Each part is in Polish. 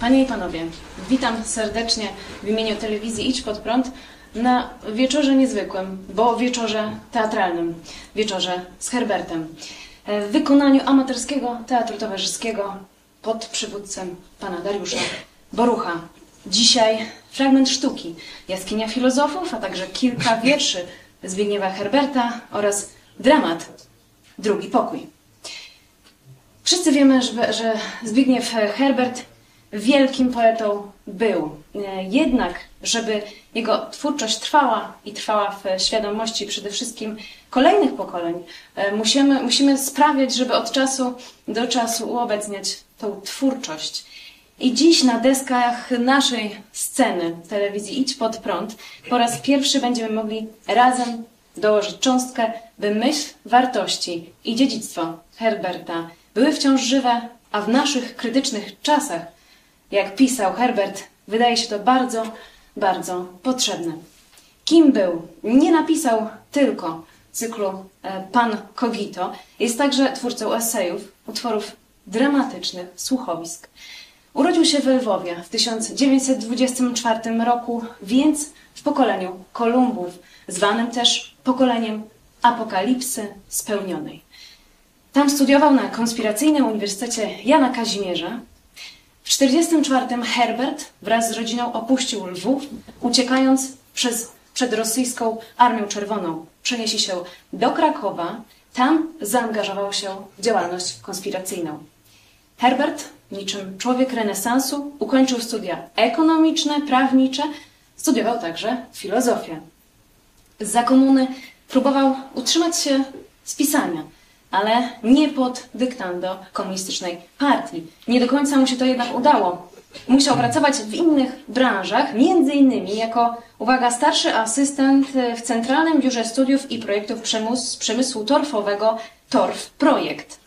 Panie i Panowie, witam serdecznie w imieniu telewizji Idź Pod Prąd na wieczorze niezwykłym, bo wieczorze teatralnym, wieczorze z Herbertem. W wykonaniu amatorskiego teatru towarzyskiego pod przywódcem pana Dariusza Borucha. Dzisiaj fragment sztuki Jaskinia Filozofów, a także kilka wierszy Zbigniewa Herberta oraz dramat Drugi Pokój. Wszyscy wiemy, że Zbigniew Herbert wielkim poetą był. Jednak, żeby jego twórczość trwała i trwała w świadomości przede wszystkim kolejnych pokoleń, musimy, musimy sprawiać, żeby od czasu do czasu uobecniać tą twórczość. I dziś na deskach naszej sceny telewizji Idź Pod Prąd po raz pierwszy będziemy mogli razem dołożyć cząstkę, by myśl, wartości i dziedzictwo Herberta były wciąż żywe, a w naszych krytycznych czasach, jak pisał Herbert, wydaje się to bardzo, bardzo potrzebne. Kim był? Nie napisał tylko cyklu Pan Kogito, jest także twórcą esejów, utworów dramatycznych, słuchowisk. Urodził się w Lwowie w 1924 roku, więc w pokoleniu Kolumbów, zwanym też pokoleniem apokalipsy spełnionej. Tam studiował na konspiracyjnym Uniwersytecie Jana Kazimierza. W 1944 Herbert wraz z rodziną opuścił Lwów, uciekając przez, przed rosyjską Armią Czerwoną. Przeniesie się do Krakowa. Tam zaangażował się w działalność konspiracyjną. Herbert, niczym człowiek renesansu, ukończył studia ekonomiczne, prawnicze, studiował także filozofię. Za komuny próbował utrzymać się z pisania, ale nie pod dyktando komunistycznej partii. Nie do końca mu się to jednak udało. Musiał pracować w innych branżach, między innymi jako, uwaga, starszy asystent w Centralnym Biurze Studiów i Projektów Przemysłu, Przemysłu Torfowego Torf Projekt.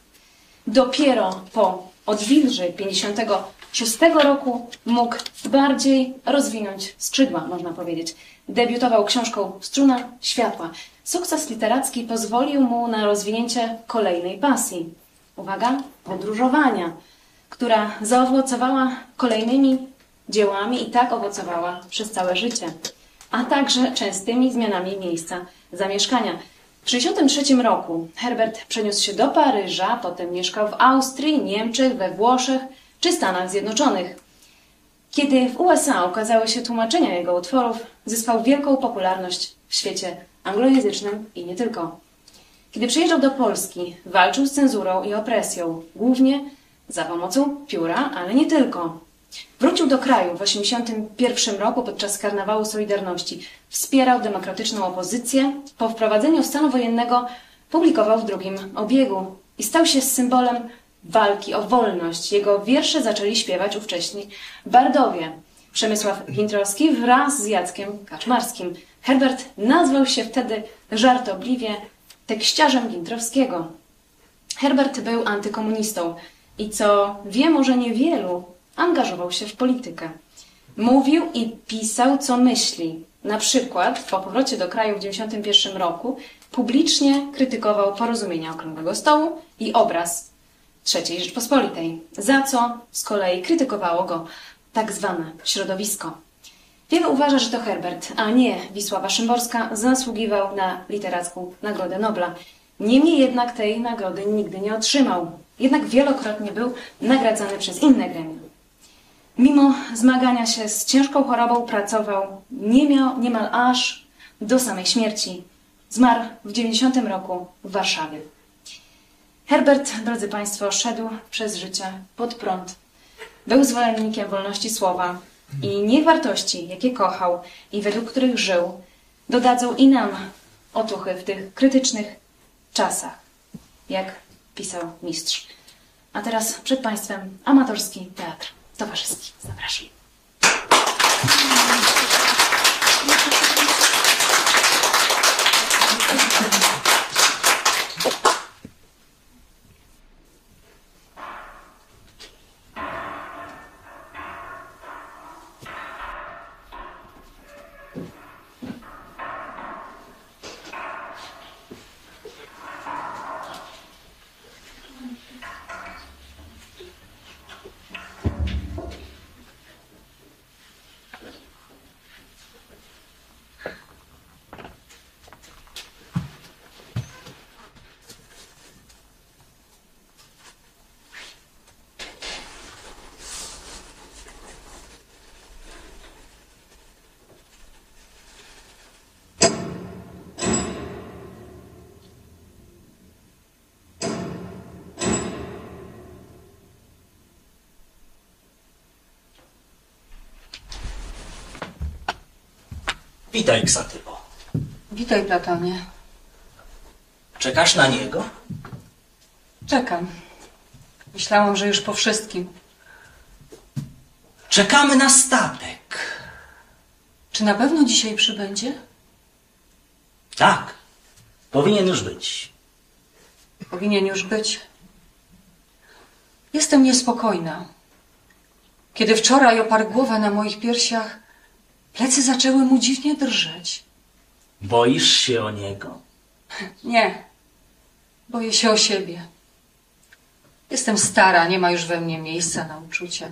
Dopiero po odwilży 56 roku mógł bardziej rozwinąć skrzydła, można powiedzieć. Debiutował książką Struna Światła. Sukces literacki pozwolił mu na rozwinięcie kolejnej pasji. Uwaga, podróżowania, która zaowocowała kolejnymi dziełami i tak owocowała przez całe życie, a także częstymi zmianami miejsca zamieszkania. W 1963 roku Herbert przeniósł się do Paryża, potem mieszkał w Austrii, Niemczech, we Włoszech czy Stanach Zjednoczonych. Kiedy w USA ukazały się tłumaczenia jego utworów, zyskał wielką popularność w świecie anglojęzycznym i nie tylko. Kiedy przyjeżdżał do Polski, walczył z cenzurą i opresją, głównie za pomocą pióra, ale nie tylko. Wrócił do kraju w 1981 roku podczas karnawału Solidarności. Wspierał demokratyczną opozycję. Po wprowadzeniu stanu wojennego publikował w drugim obiegu i stał się symbolem walki o wolność. Jego wiersze zaczęli śpiewać ówcześni bardowie. Przemysław Gintrowski wraz z Jackiem Kaczmarskim. Herbert nazwał się wtedy żartobliwie tekściarzem Gintrowskiego. Herbert był antykomunistą i co wie może niewielu, angażował się w politykę. Mówił i pisał, co myśli. Na przykład po powrocie do kraju w 1991 roku publicznie krytykował porozumienia Okrągłego Stołu i obraz III Rzeczpospolitej, za co z kolei krytykowało go tak zwane środowisko. Wielu uważa, że to Herbert, a nie Wisława Szymborska zasługiwał na literacką Nagrodę Nobla. Niemniej jednak tej nagrody nigdy nie otrzymał. Jednak wielokrotnie był nagradzany przez inne gremia. Mimo zmagania się z ciężką chorobą pracował niemal, niemal aż do samej śmierci. Zmarł w 90 roku w Warszawie. Herbert, drodzy Państwo, szedł przez życie pod prąd. Był zwolennikiem wolności słowa i nie wartości, jakie kochał i według których żył, dodadzą i nam otuchy w tych krytycznych czasach, jak pisał mistrz. A teraz przed Państwem amatorski teatr towarzyski. Zapraszam. Witaj, Ksatybo. Witaj, Platonie. Czekasz na niego? Czekam. Myślałam, że już po wszystkim. Czekamy na statek. Czy na pewno dzisiaj przybędzie? Tak, powinien już być. Powinien już być. Jestem niespokojna. Kiedy wczoraj oparł głowę na moich piersiach, plecy zaczęły mu dziwnie drżeć. Boisz się o niego? Nie. Boję się o siebie. Jestem stara, nie ma już we mnie miejsca na uczucie.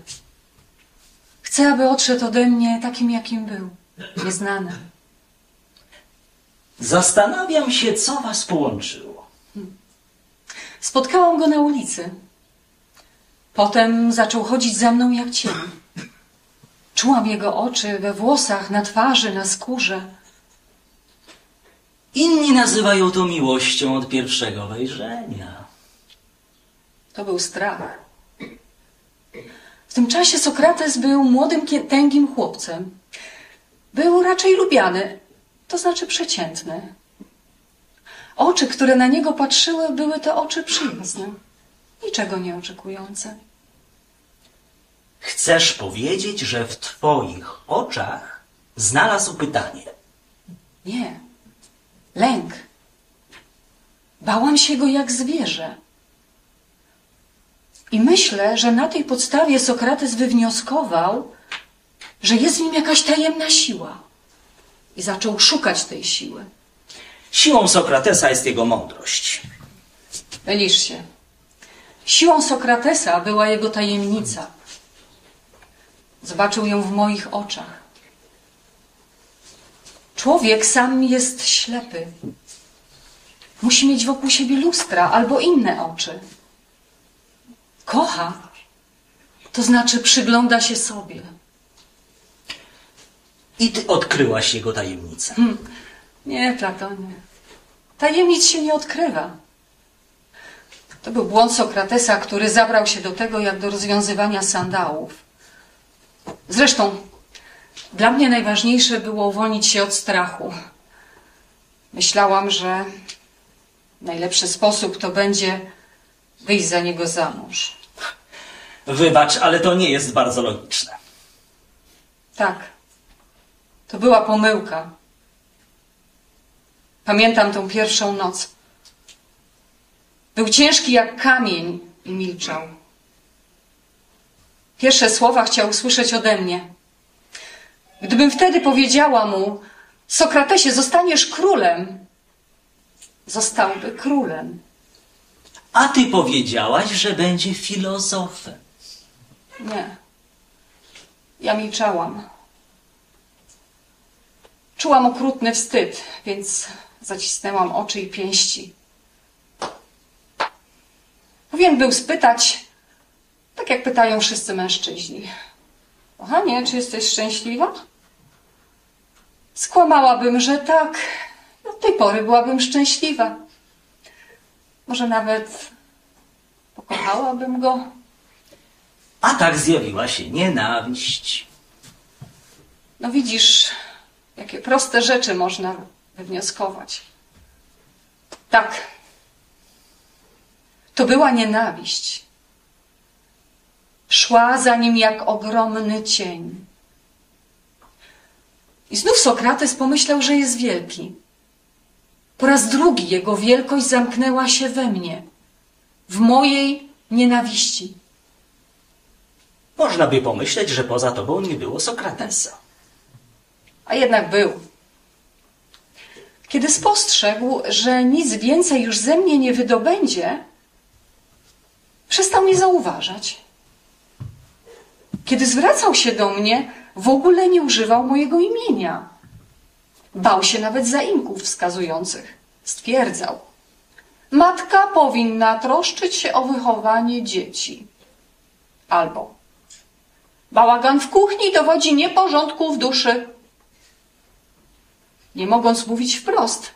Chcę, aby odszedł ode mnie takim, jakim był. Nieznanym. Zastanawiam się, co was połączyło. Spotkałam go na ulicy. Potem zaczął chodzić za mną jak cień. Czułam jego oczy we włosach, na twarzy, na skórze. Inni nazywają to miłością od pierwszego wejrzenia. To był strach. W tym czasie Sokrates był młodym, tęgim chłopcem. Był raczej lubiany, to znaczy przeciętny. Oczy, które na niego patrzyły, były to oczy przyjazne, niczego nie oczekujące. Chcesz powiedzieć, że w twoich oczach znalazł pytanie. Nie. Lęk. Bałam się go jak zwierzę. I myślę, że na tej podstawie Sokrates wywnioskował, że jest w nim jakaś tajemna siła. I zaczął szukać tej siły. Siłą Sokratesa jest jego mądrość. Mylisz się. Siłą Sokratesa była jego tajemnica. Zobaczył ją w moich oczach. Człowiek sam jest ślepy. Musi mieć wokół siebie lustra albo inne oczy. Kocha, to znaczy przygląda się sobie. I ty odkryłaś jego tajemnicę. Nie, Platonie. Tajemnic się nie odkrywa. To był błąd Sokratesa, który zabrał się do tego, jak do rozwiązywania sandałów. Zresztą, dla mnie najważniejsze było uwolnić się od strachu. Myślałam, że najlepszy sposób to będzie wyjść za niego za mąż. Wybacz, ale to nie jest bardzo logiczne. Tak, to była pomyłka. Pamiętam tą pierwszą noc. Był ciężki jak kamień i milczał. Pierwsze słowa chciał usłyszeć ode mnie. Gdybym wtedy powiedziała mu, Sokratesie, zostaniesz królem, zostałby królem. A ty powiedziałaś, że będzie filozofem. Nie. Ja milczałam. Czułam okrutny wstyd, więc zacisnęłam oczy i pięści. Powinien był spytać, tak jak pytają wszyscy mężczyźni. Kochanie, czy jesteś szczęśliwa? Skłamałabym, że tak. Do tej pory byłabym szczęśliwa. Może nawet pokochałabym go. A tak zjawiła się nienawiść. No widzisz, jakie proste rzeczy można wywnioskować. Tak. To była nienawiść. Szła za nim jak ogromny cień. I znów Sokrates pomyślał, że jest wielki. Po raz drugi jego wielkość zamknęła się we mnie, w mojej nienawiści. Można by pomyśleć, że poza tobą nie było Sokratesa. a jednak był. Kiedy spostrzegł, że nic więcej już ze mnie nie wydobędzie, przestał mnie zauważać. Kiedy zwracał się do mnie, w ogóle nie używał mojego imienia. Bał się nawet zaimków wskazujących. Stwierdzał: Matka powinna troszczyć się o wychowanie dzieci. Albo bałagan w kuchni dowodzi nieporządku w duszy. Nie mogąc mówić wprost,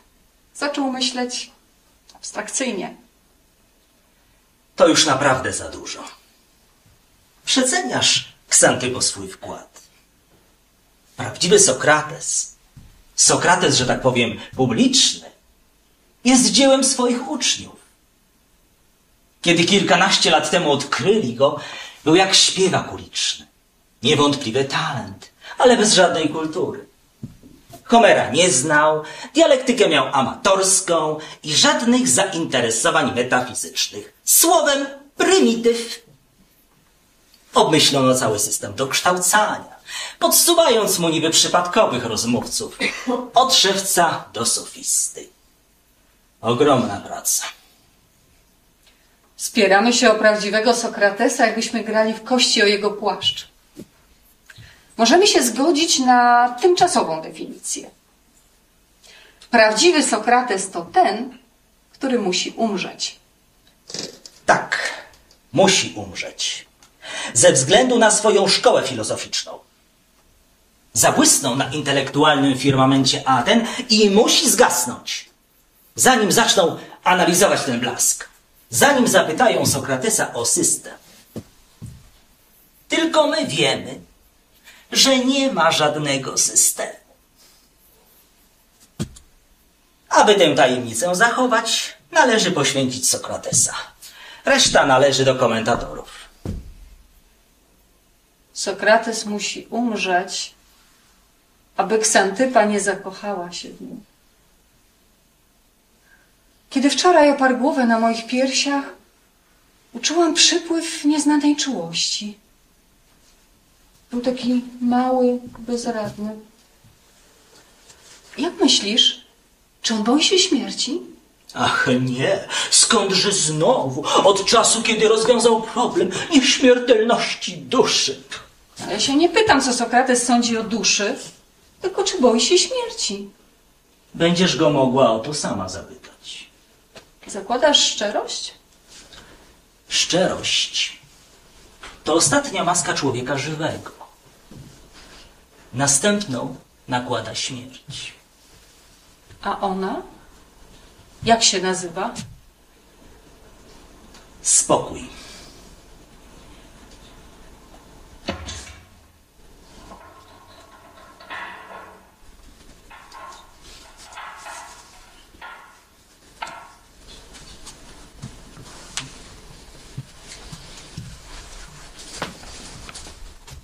zaczął myśleć abstrakcyjnie. To już naprawdę za dużo. Przeceniasz Ksantybo swój wkład. Prawdziwy Sokrates Sokrates, że tak powiem, publiczny, jest dziełem swoich uczniów. Kiedy kilkanaście lat temu odkryli go, był jak śpiewak uliczny. Niewątpliwy talent, ale bez żadnej kultury. Homera nie znał, dialektykę miał amatorską i żadnych zainteresowań metafizycznych. Słowem, prymityw. Obmyślono cały system dokształcania, podsuwając mu niby przypadkowych rozmówców, od szewca do sofisty. Ogromna praca. Spieramy się o prawdziwego Sokratesa, jakbyśmy grali w kości o jego płaszcz. Możemy się zgodzić na tymczasową definicję. Prawdziwy Sokrates to ten, który musi umrzeć. Tak, musi umrzeć. Ze względu na swoją szkołę filozoficzną. Zabłysnął na intelektualnym firmamencie Aten i musi zgasnąć. Zanim zaczną analizować ten blask. Zanim zapytają Sokratesa o system. Tylko my wiemy, że nie ma żadnego systemu. Aby tę tajemnicę zachować, należy poświęcić Sokratesa. Reszta należy do komentatorów. Sokrates musi umrzeć, aby Ksantypa nie zakochała się w nim. Kiedy wczoraj oparł głowę na moich piersiach, uczułam przypływ nieznanej czułości. Był taki mały, bezradny. Jak myślisz, czy on boi się śmierci? Ach nie, skądże znowu, od czasu, kiedy rozwiązał problem nieśmiertelności duszy. Ale ja się nie pytam, co Sokrates sądzi o duszy, tylko czy boi się śmierci. Będziesz go mogła o to sama zapytać. Zakładasz szczerość? Szczerość to ostatnia maska człowieka żywego. Następną nakłada śmierć. A ona? Jak się nazywa? Spokój.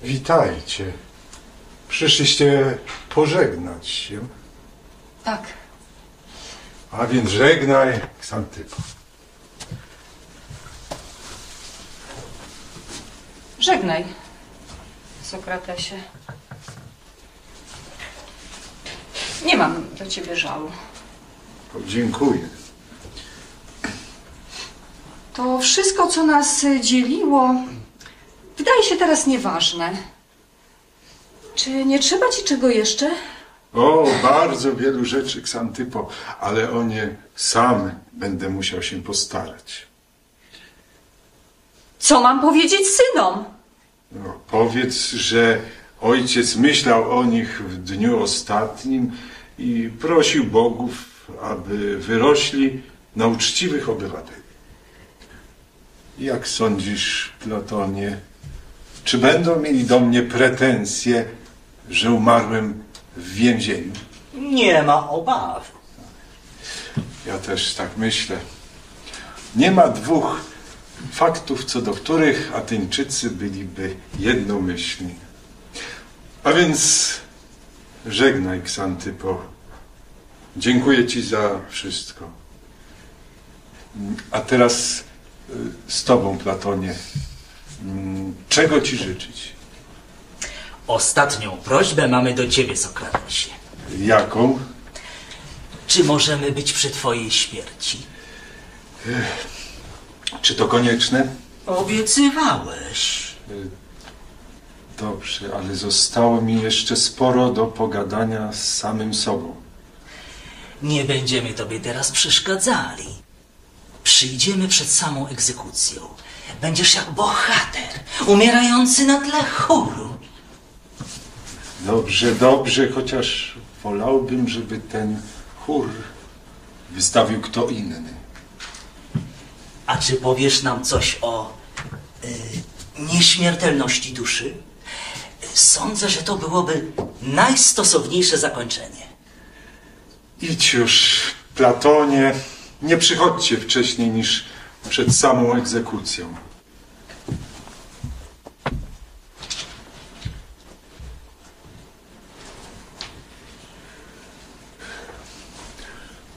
Witajcie. Przyszliście pożegnać się. Tak. A więc żegnaj, Ksantypo. Żegnaj, Sokratesie. Nie mam do ciebie żalu. O, Dziękuję. To wszystko, co nas dzieliło, wydaje się teraz nieważne. Czy nie trzeba ci czego jeszcze? O, bardzo wielu rzeczy, Ksantypo, ale o nie sam będę musiał się postarać. Co mam powiedzieć synom? No, powiedz, że ojciec myślał o nich w dniu ostatnim i prosił bogów, aby wyrośli na uczciwych obywateli. Jak sądzisz, Platonie, czy będą mieli do mnie pretensje, że umarłem w więzieniu? Nie ma obaw. Ja też tak myślę. Nie ma dwóch faktów, co do których Ateńczycy byliby jednomyślni. A więc żegnaj, Ksantypo. Dziękuję Ci za wszystko. A teraz y, z Tobą, Platonie. Mm, Czego Ci życzyć? Ostatnią prośbę mamy do ciebie, Sokratesie. Jaką? Czy możemy być przy twojej śmierci? Czy to konieczne? Obiecywałeś. Dobrze, ale zostało mi jeszcze sporo do pogadania z samym sobą. Nie będziemy tobie teraz przeszkadzali. Przyjdziemy przed samą egzekucją. Będziesz jak bohater, umierający na tle chóru. Dobrze, dobrze, chociaż wolałbym, żeby ten chór wystawił kto inny. A czy powiesz nam coś o y, nieśmiertelności duszy? Sądzę, że to byłoby najstosowniejsze zakończenie. Idź już, Platonie, nie przychodźcie wcześniej niż przed samą egzekucją.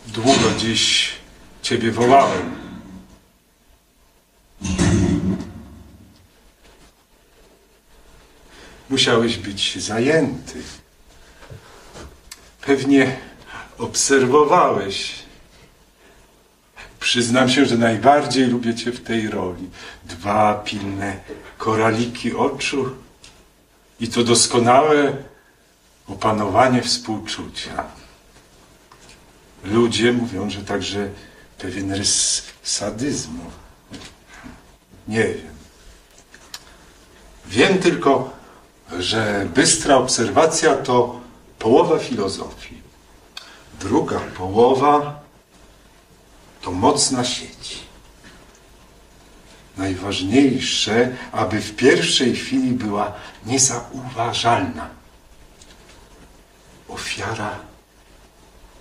Długo dziś ciebie wołałem. Musiałeś być zajęty. Pewnie obserwowałeś. Przyznam się, że najbardziej lubię cię w tej roli. Dwa pilne koraliki oczu i to doskonałe opanowanie współczucia. Ludzie mówią, że także pewien rys sadyzmu. Nie wiem. Wiem tylko, że bystra obserwacja to połowa filozofii. Druga połowa to mocna sieć. Najważniejsze, aby w pierwszej chwili była niezauważalna. Ofiara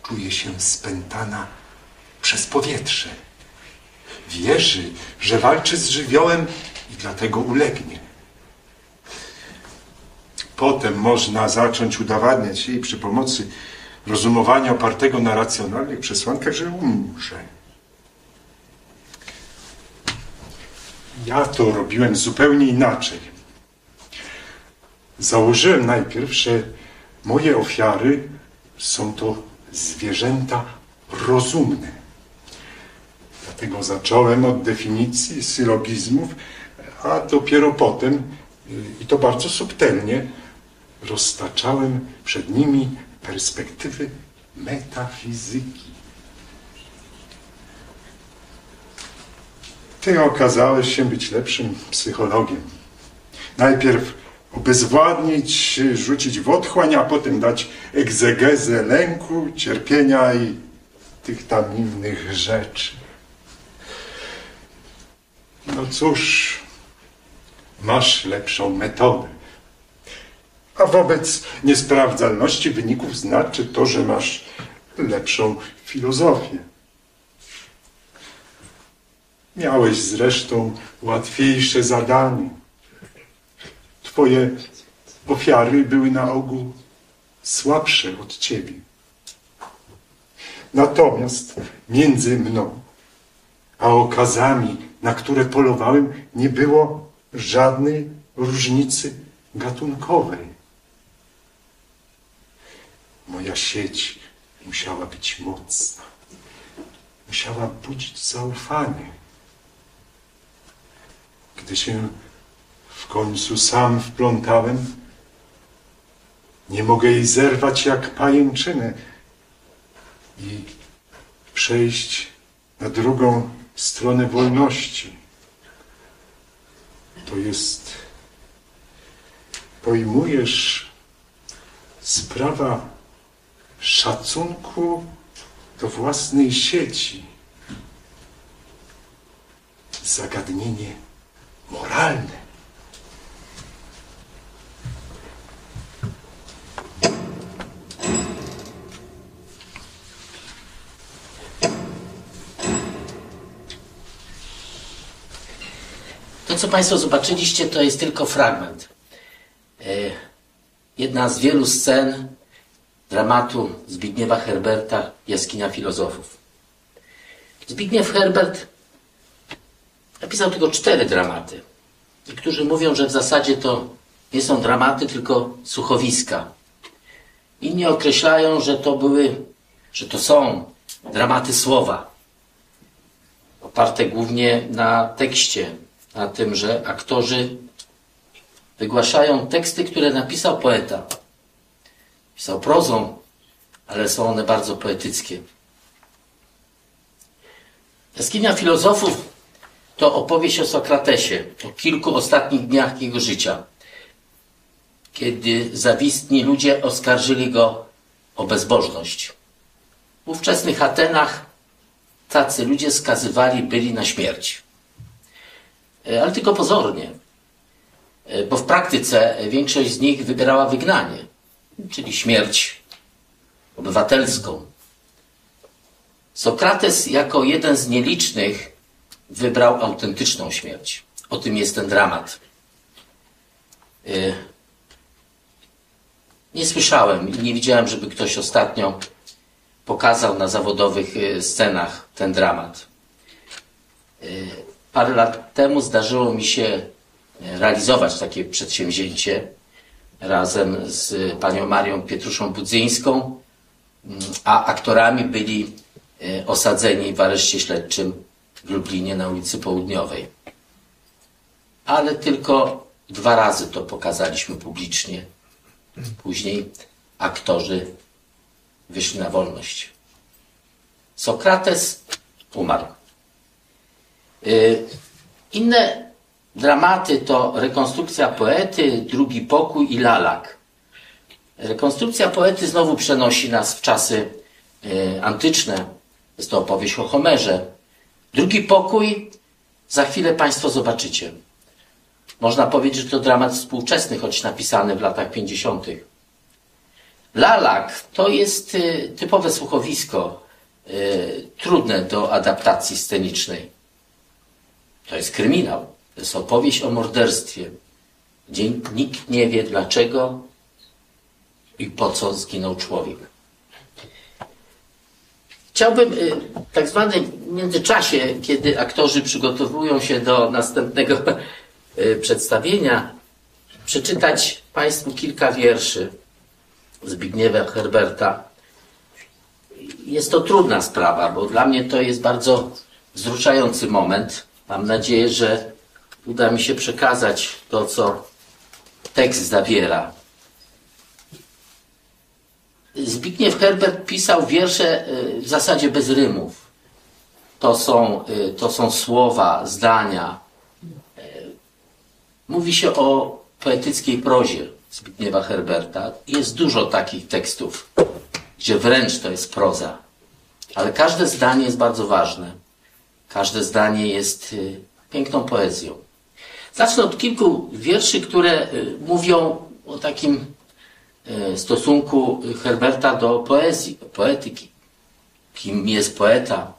czuje się spętana przez powietrze. Wierzy, że walczy z żywiołem i dlatego ulegnie. Potem można zacząć udowadniać jej przy pomocy rozumowania opartego na racjonalnych przesłankach, że umrze. Ja to robiłem zupełnie inaczej. Założyłem najpierw, że moje ofiary są to zwierzęta rozumne. Dlatego zacząłem od definicji sylogizmów, a dopiero potem, y, i to bardzo subtelnie, roztaczałem przed nimi perspektywy metafizyki. Ty okazałeś się być lepszym psychologiem. Najpierw obezwładnić, rzucić w otchłań, a potem dać egzegezę lęku, cierpienia i tych tam innych rzeczy. No cóż, masz lepszą metodę. A wobec niesprawdzalności wyników znaczy to, że masz lepszą filozofię. Miałeś zresztą łatwiejsze zadanie. Twoje ofiary były na ogół słabsze od ciebie. Natomiast między mną a okazami, na które polowałem, nie było żadnej różnicy gatunkowej. Moja sieć musiała być mocna. Musiała budzić zaufanie. Gdy się w końcu sam wplątałem, nie mogę jej zerwać jak pajęczynę i przejść na drugą stronę wolności. To jest, pojmujesz, sprawa szacunku do własnej sieci. Zagadnienie moralne. To, co Państwo zobaczyliście, to jest tylko fragment. E, Jedna z wielu scen dramatu Zbigniewa Herberta Jaskinia Filozofów. Zbigniew Herbert napisał tylko cztery dramaty. Niektórzy mówią, że w zasadzie to nie są dramaty, tylko słuchowiska. Inni określają, że to były, że to są dramaty słowa. Oparte głównie na tekście, na tym, że aktorzy wygłaszają teksty, które napisał poeta. Pisał prozą, ale są one bardzo poetyckie. Jaskinia filozofów to opowieść o Sokratesie, o kilku ostatnich dniach jego życia, kiedy zawistni ludzie oskarżyli go o bezbożność. W ówczesnych Atenach tacy ludzie skazywali byli na śmierć. E, Ale tylko pozornie, E, bo w praktyce większość z nich wybierała wygnanie, czyli śmierć obywatelską. Sokrates jako jeden z nielicznych wybrał autentyczną śmierć. O tym jest ten dramat. Y, Nie słyszałem i nie widziałem, żeby ktoś ostatnio pokazał na zawodowych y, scenach ten dramat. Y, Parę lat temu zdarzyło mi się realizować takie przedsięwzięcie razem z panią Marią Pietruszą Budzyńską, a aktorami byli osadzeni w areszcie śledczym w Lublinie na ulicy Południowej. Ale tylko dwa razy to pokazaliśmy publicznie. Później aktorzy wyszli na wolność. Sokrates umarł. Y, Inne dramaty to rekonstrukcja poety, drugi pokój i lalak. Rekonstrukcja poety znowu przenosi nas w czasy y, antyczne. Jest to opowieść o Homerze. Drugi pokój za chwilę Państwo zobaczycie. Można powiedzieć, że to dramat współczesny, choć napisany w latach 50. Lalak to jest y, typowe słuchowisko, y, trudne do adaptacji scenicznej. To jest kryminał. To jest opowieść o morderstwie, gdzie nikt nie wie dlaczego i po co zginął człowiek. Chciałbym y, w tak zwanym międzyczasie, kiedy aktorzy przygotowują się do następnego y, przedstawienia, przeczytać Państwu kilka wierszy Zbigniewa Herberta. Jest to trudna sprawa, bo dla mnie to jest bardzo wzruszający moment. Mam nadzieję, że uda mi się przekazać to, co tekst zawiera. Zbigniew Herbert pisał wiersze y, w zasadzie bez rymów. To są, y, to są słowa, zdania. Y, Mówi się o poetyckiej prozie Zbigniewa Herberta. Jest dużo takich tekstów, gdzie wręcz to jest proza. Ale każde zdanie jest bardzo ważne. Każde zdanie jest piękną poezją. Zacznę od kilku wierszy, które mówią o takim stosunku Herberta do poezji, poetyki. Kim jest poeta?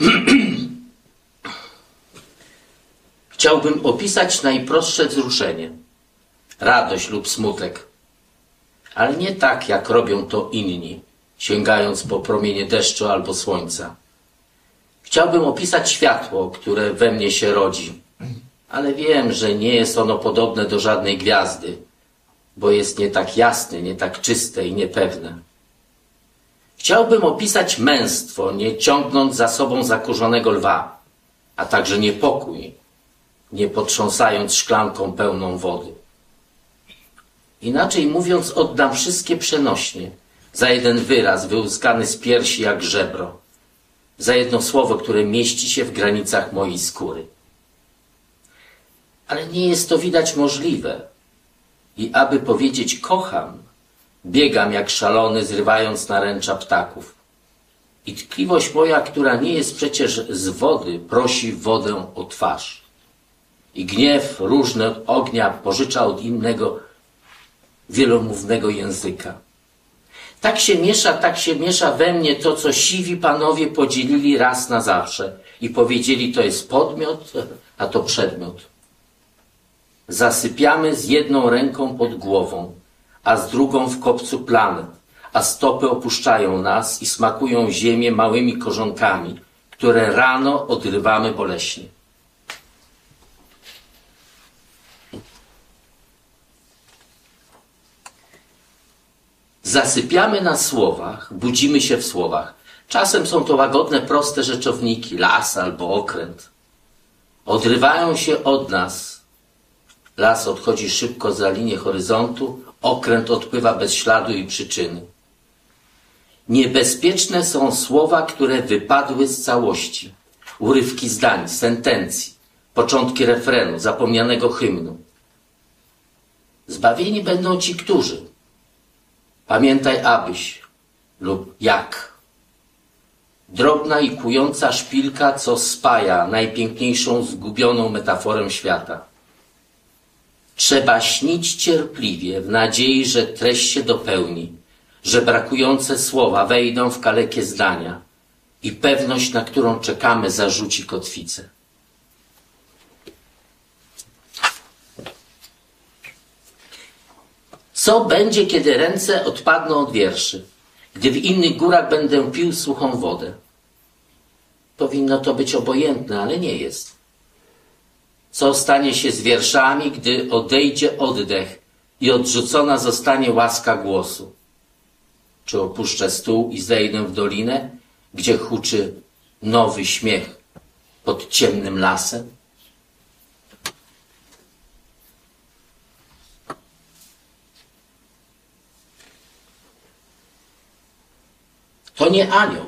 Chciałbym opisać najprostsze wzruszenie, radość lub smutek, ale nie tak, jak robią to inni, sięgając po promienie deszczu albo słońca. Chciałbym opisać światło, które we mnie się rodzi, ale wiem, że nie jest ono podobne do żadnej gwiazdy, bo jest nie tak jasne, nie tak czyste i niepewne. Chciałbym opisać męstwo, nie ciągnąc za sobą zakurzonego lwa, a także niepokój, nie potrząsając szklanką pełną wody. Inaczej mówiąc, oddam wszystkie przenośnie za jeden wyraz wyłuskany z piersi jak żebro, za jedno słowo, które mieści się w granicach mojej skóry. Ale nie jest to widać możliwe. I aby powiedzieć kocham, biegam jak szalony, zrywając naręcza ptaków. I tkliwość moja, która nie jest przecież z wody, prosi wodę o twarz. I gniew różny od ognia pożycza od innego wielomównego języka. Tak się miesza, tak się miesza we mnie to, co siwi panowie podzielili raz na zawsze i powiedzieli, to jest podmiot, a to przedmiot. Zasypiamy z jedną ręką pod głową, a z drugą w kopcu planet, a stopy opuszczają nas i smakują ziemię małymi korzonkami, które rano odrywamy boleśnie. Zasypiamy na słowach, budzimy się w słowach. Czasem są to łagodne, proste rzeczowniki, las albo okręt. Odrywają się od nas. Las odchodzi szybko za linię horyzontu, okręt odpływa bez śladu i przyczyny. Niebezpieczne są słowa, które wypadły z całości. Urywki zdań, sentencji, początki refrenu, zapomnianego hymnu. Zbawieni będą ci, którzy Pamiętaj abyś lub jak. Drobna i kująca szpilka, co spaja najpiękniejszą zgubioną metaforę świata. Trzeba śnić cierpliwie w nadziei, że treść się dopełni, że brakujące słowa wejdą w kalekie zdania i pewność, na którą czekamy, zarzuci kotwicę. Co będzie, kiedy ręce odpadną od wierszy? Gdy w innych górach będę pił suchą wodę? Powinno to być obojętne, ale nie jest. Co stanie się z wierszami, gdy odejdzie oddech i odrzucona zostanie łaska głosu? Czy opuszczę stół i zejdę w dolinę, gdzie huczy nowy śmiech pod ciemnym lasem? To nie anioł,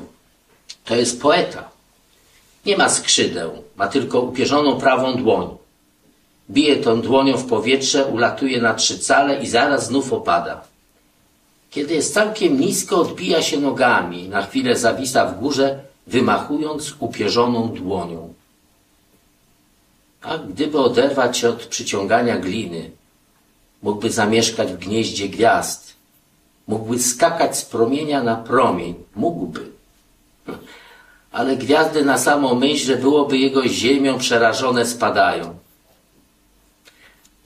to jest poeta. Nie ma skrzydeł, ma tylko upierzoną prawą dłoń. Bije tą dłonią w powietrze, ulatuje na trzy cale i zaraz znów opada. Kiedy jest całkiem nisko, odbija się nogami, na chwilę zawisa w górze, wymachując upierzoną dłonią. A gdyby oderwać się od przyciągania gliny, mógłby zamieszkać w gnieździe gwiazd, mógłby skakać z promienia na promień, mógłby. Ale gwiazdy na samą myśl, że byłoby jego ziemią przerażone spadają.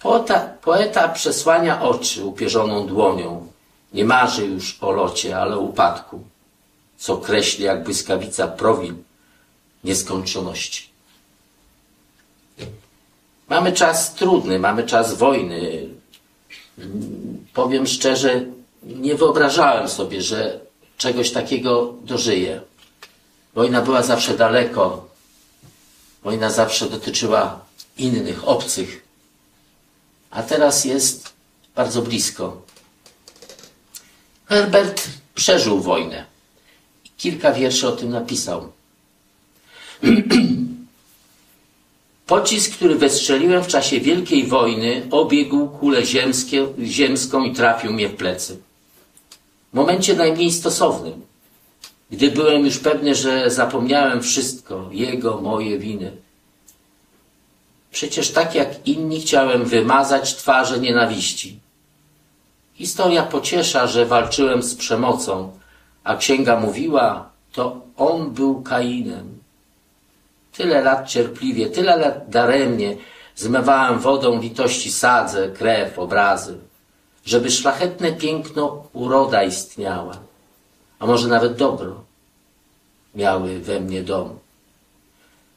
Poeta, poeta przesłania oczy upierzoną dłonią. Nie marzy już o locie, ale o upadku, co kreśli jak błyskawica profil nieskończoności. Mamy czas trudny, mamy czas wojny. Powiem szczerze, nie wyobrażałem sobie, że czegoś takiego dożyję. Wojna była zawsze daleko. Wojna zawsze dotyczyła innych, obcych. A teraz jest bardzo blisko. Herbert przeżył wojnę. Kilka wierszy o tym napisał. Pocisk, który wystrzeliłem w czasie Wielkiej Wojny, obiegł kulę ziemskie, ziemską i trafił mnie w plecy. W momencie najmniej stosownym, gdy byłem już pewny, że zapomniałem wszystko, jego, moje winy. Przecież tak jak inni chciałem wymazać twarze nienawiści. Historia pociesza, że walczyłem z przemocą, a księga mówiła, to on był Kainem. Tyle lat cierpliwie, tyle lat daremnie zmywałem wodą litości sadze, krew, obrazy, żeby szlachetne piękno uroda istniała, a może nawet dobro miały we mnie dom.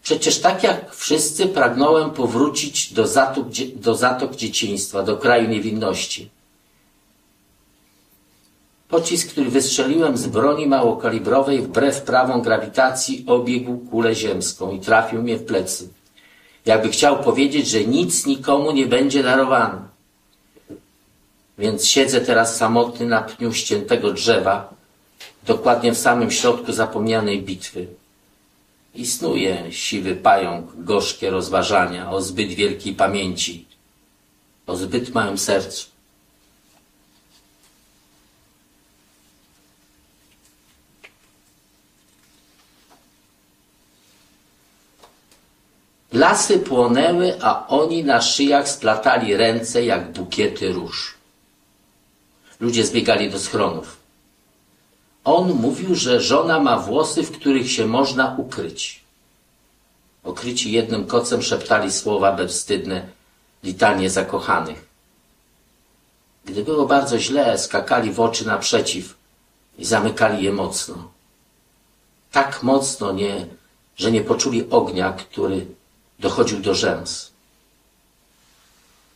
Przecież tak jak wszyscy pragnąłem powrócić do zatok, do zatok dzieciństwa, do kraju niewinności. Pocisk, który wystrzeliłem z broni małokalibrowej wbrew prawom grawitacji obiegł kulę ziemską i trafił mnie w plecy. Jakby chciał powiedzieć, że nic nikomu nie będzie darowane. Więc siedzę teraz samotny na pniu ściętego drzewa, dokładnie w samym środku zapomnianej bitwy. I snuje siwy pająk gorzkie rozważania o zbyt wielkiej pamięci, o zbyt małym sercu. Lasy płonęły, a oni na szyjach splatali ręce jak bukiety róż. Ludzie zbiegali do schronów. On mówił, że żona ma włosy, w których się można ukryć. Okryci jednym kocem szeptali słowa bezwstydne, litanie zakochanych. Gdy było bardzo źle, skakali w oczy naprzeciw i zamykali je mocno. Tak mocno, nie, że nie poczuli ognia, który dochodził do rzęs.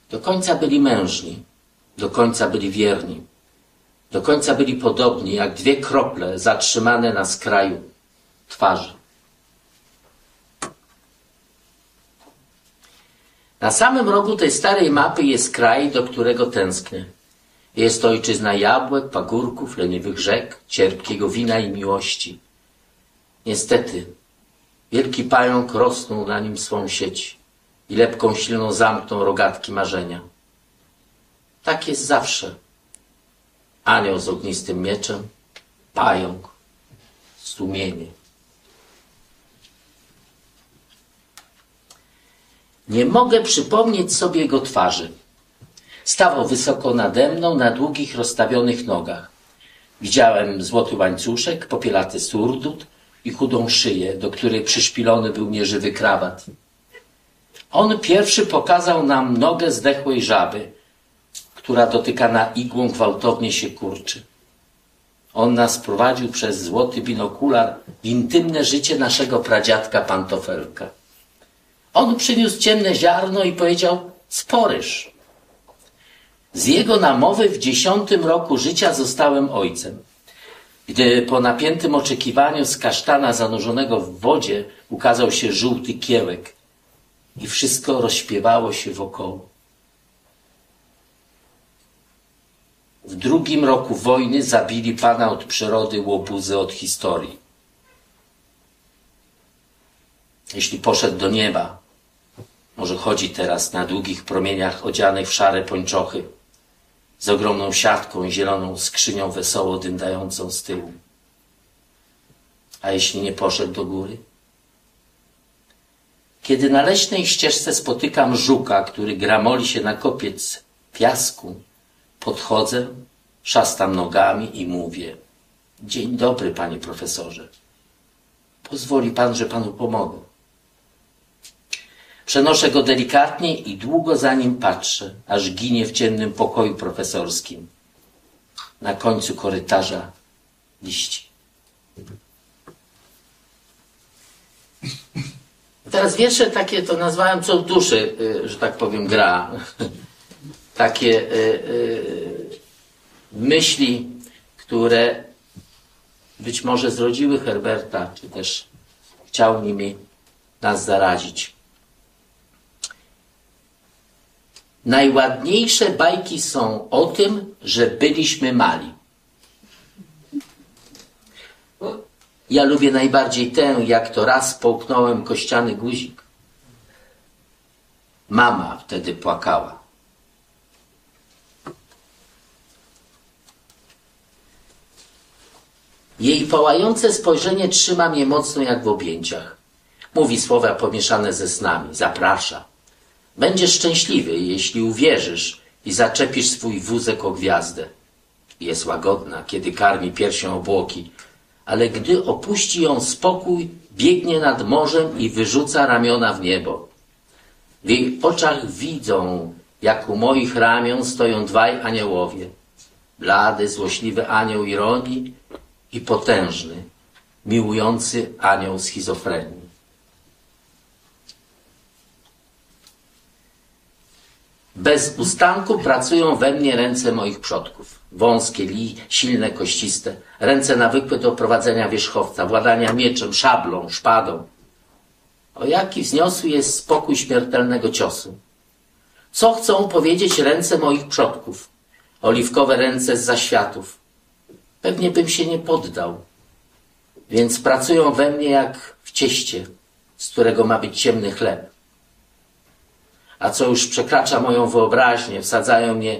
Do końca byli mężni, do końca byli wierni, do końca byli podobni jak dwie krople zatrzymane na skraju twarzy. Na samym rogu tej starej mapy jest kraj, do którego tęsknię. Jest to ojczyzna jabłek, pagórków, leniwych rzek, cierpkiego wina i miłości. Niestety, Wielki pająk rosnął na nim swą sieć i lepką silną zamknął rogatki marzenia. Tak jest zawsze. Anioł z ognistym mieczem, pająk, sumienie. Nie mogę przypomnieć sobie jego twarzy. Stawał wysoko nade mną na długich, rozstawionych nogach. Widziałem złoty łańcuszek, popielaty surdut i chudą szyję, do której przyszpilony był nieżywy krawat. On pierwszy pokazał nam nogę zdechłej żaby, która dotykana igłą gwałtownie się kurczy. On nas prowadził przez złoty binokular w intymne życie naszego pradziadka Pantofelka. On przyniósł ciemne ziarno i powiedział sporyż. Z jego namowy w dziesiątym roku życia zostałem ojcem. Gdy po napiętym oczekiwaniu z kasztana zanurzonego w wodzie ukazał się żółty kiełek i wszystko rozśpiewało się wokoło. W drugim roku wojny zabili pana od przyrody, łobuzy od historii. Jeśli poszedł do nieba, może chodzi teraz na długich promieniach odzianych w szare pończochy, z ogromną siatką i zieloną skrzynią wesoło dyndającą z tyłu. A jeśli nie poszedł do góry? Kiedy na leśnej ścieżce spotykam żuka, który gramoli się na kopiec piasku, podchodzę, szastam nogami i mówię: Dzień dobry, panie profesorze. Pozwoli pan, że panu pomogę. Przenoszę go delikatnie i długo za nim patrzę, aż ginie w ciemnym pokoju profesorskim. Na końcu korytarza liści. Teraz wiersze takie to nazwałem co w duszy, y, że tak powiem, gra. Takie y, y, myśli, które być może zrodziły Herberta, czy też chciał nimi nas zarazić. Najładniejsze bajki są o tym, że byliśmy mali. Ja lubię najbardziej tę, jak to raz połknąłem kościany guzik. Mama wtedy płakała. Jej pałające spojrzenie trzyma mnie mocno jak w objęciach. Mówi słowa pomieszane ze snami. Zaprasza. Będziesz szczęśliwy, jeśli uwierzysz i zaczepisz swój wózek o gwiazdę. Jest łagodna, kiedy karmi piersią obłoki, ale gdy opuści ją spokój, biegnie nad morzem i wyrzuca ramiona w niebo. W jej oczach widzą, jak u moich ramion stoją dwaj aniołowie. Blady, złośliwy anioł ironii i potężny, miłujący anioł schizofrenii. Bez ustanku pracują we mnie ręce moich przodków. Wąskie, li, silne, kościste. Ręce nawykłe do prowadzenia wierzchowca, władania mieczem, szablą, szpadą. O jaki wzniosły jest spokój śmiertelnego ciosu. Co chcą powiedzieć ręce moich przodków? Oliwkowe ręce z zaświatów. Pewnie bym się nie poddał. Więc pracują we mnie jak w cieście, z którego ma być ciemny chleb a co już przekracza moją wyobraźnię, wsadzają mnie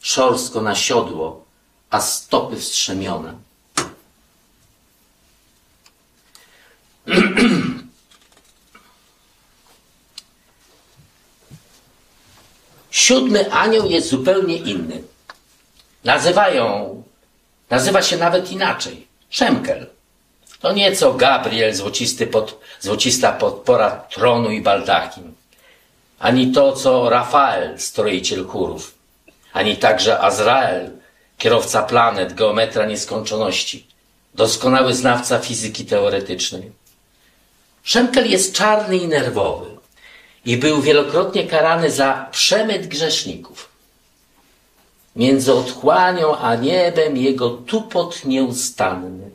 szorstko na siodło, a stopy wstrzemione. Siódmy anioł jest zupełnie inny. Nazywają, nazywa się nawet inaczej. Szemkel. To nieco Gabriel, złocisty pod, złocista podpora tronu i baldachin ani to, co Rafael, stroiciel chórów, ani także Azrael, kierowca planet, geometra nieskończoności, doskonały znawca fizyki teoretycznej. Szemkel jest czarny i nerwowy i był wielokrotnie karany za przemyt grzeszników. Między otchłanią a niebem jego tupot nieustanny.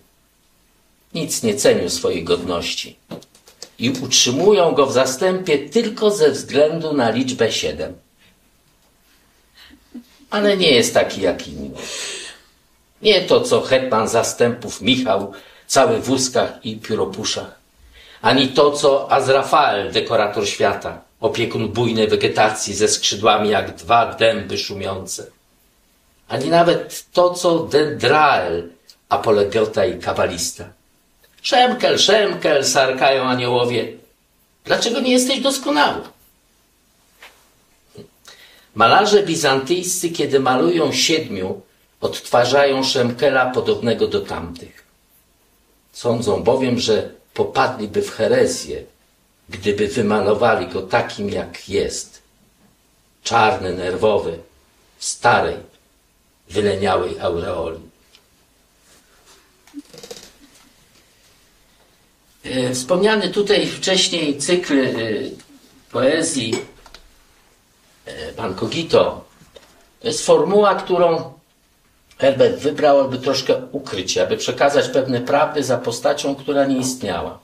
Nic nie cenił swojej godności i utrzymują go w zastępie tylko ze względu na liczbę siedem. Ale nie jest taki jak inni. Nie to, co hetman zastępów Michał, cały w wózkach i pióropuszach. Ani to, co Azrafael, dekorator świata, opiekun bujnej wegetacji ze skrzydłami jak dwa dęby szumiące. Ani nawet to, co Dendrael, apologeta i kabalista. Szemkel, szemkel, sarkają aniołowie. Dlaczego nie jesteś doskonały? Malarze bizantyjscy, kiedy malują siedmiu, odtwarzają Szemkela podobnego do tamtych. Sądzą bowiem, że popadliby w herezję, gdyby wymalowali go takim, jak jest. Czarny, nerwowy, w starej, wyleniałej aureoli. E, Wspomniany tutaj wcześniej cykl e, poezji e, Pan Kogito to jest formuła, którą Herbert wybrał, aby troszkę ukryć, aby przekazać pewne prawdy za postacią, która nie istniała.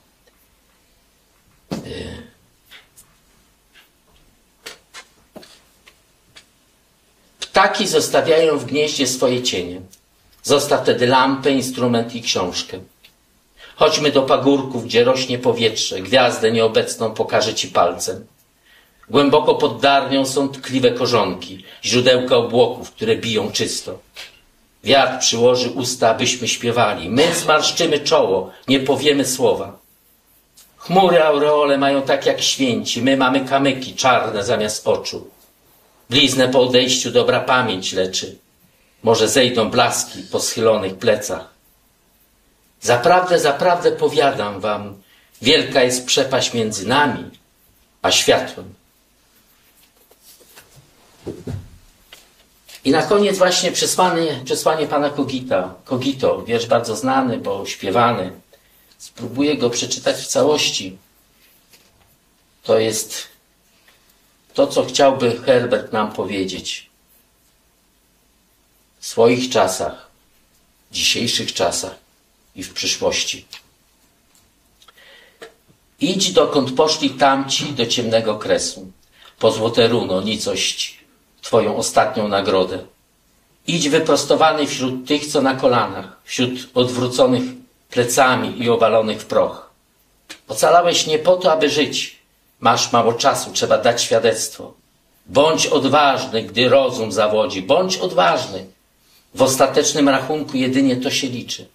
Ptaki zostawiają w gnieździe swoje cienie. Zostaw wtedy lampę, instrument i książkę. Chodźmy do pagórków, gdzie rośnie powietrze. Gwiazdę nieobecną pokażę ci palcem. Głęboko pod darnią są tkliwe korzonki, źródełka obłoków, które biją czysto. Wiatr przyłoży usta, abyśmy śpiewali. My zmarszczymy czoło, nie powiemy słowa. Chmury aureole mają tak jak święci, my mamy kamyki czarne zamiast oczu. Bliznę po odejściu dobra pamięć leczy. Może zejdą blaski po schylonych plecach. Zaprawdę, zaprawdę powiadam wam, wielka jest przepaść między nami a światłem. I na koniec właśnie przesłanie, przesłanie pana Kogita. Kogito, wiersz bardzo znany, bo śpiewany. Spróbuję go przeczytać w całości. To jest to, co chciałby Herbert nam powiedzieć. W swoich czasach, w dzisiejszych czasach i w przyszłości. Idź dokąd poszli tamci do ciemnego kresu, po złote runo, nicość, Twoją ostatnią nagrodę. Idź wyprostowany wśród tych, co na kolanach, wśród odwróconych plecami i obalonych w proch. Ocalałeś nie po to, aby żyć. Masz mało czasu, trzeba dać świadectwo. Bądź odważny, gdy rozum zawodzi. Bądź odważny. W ostatecznym rachunku jedynie to się liczy.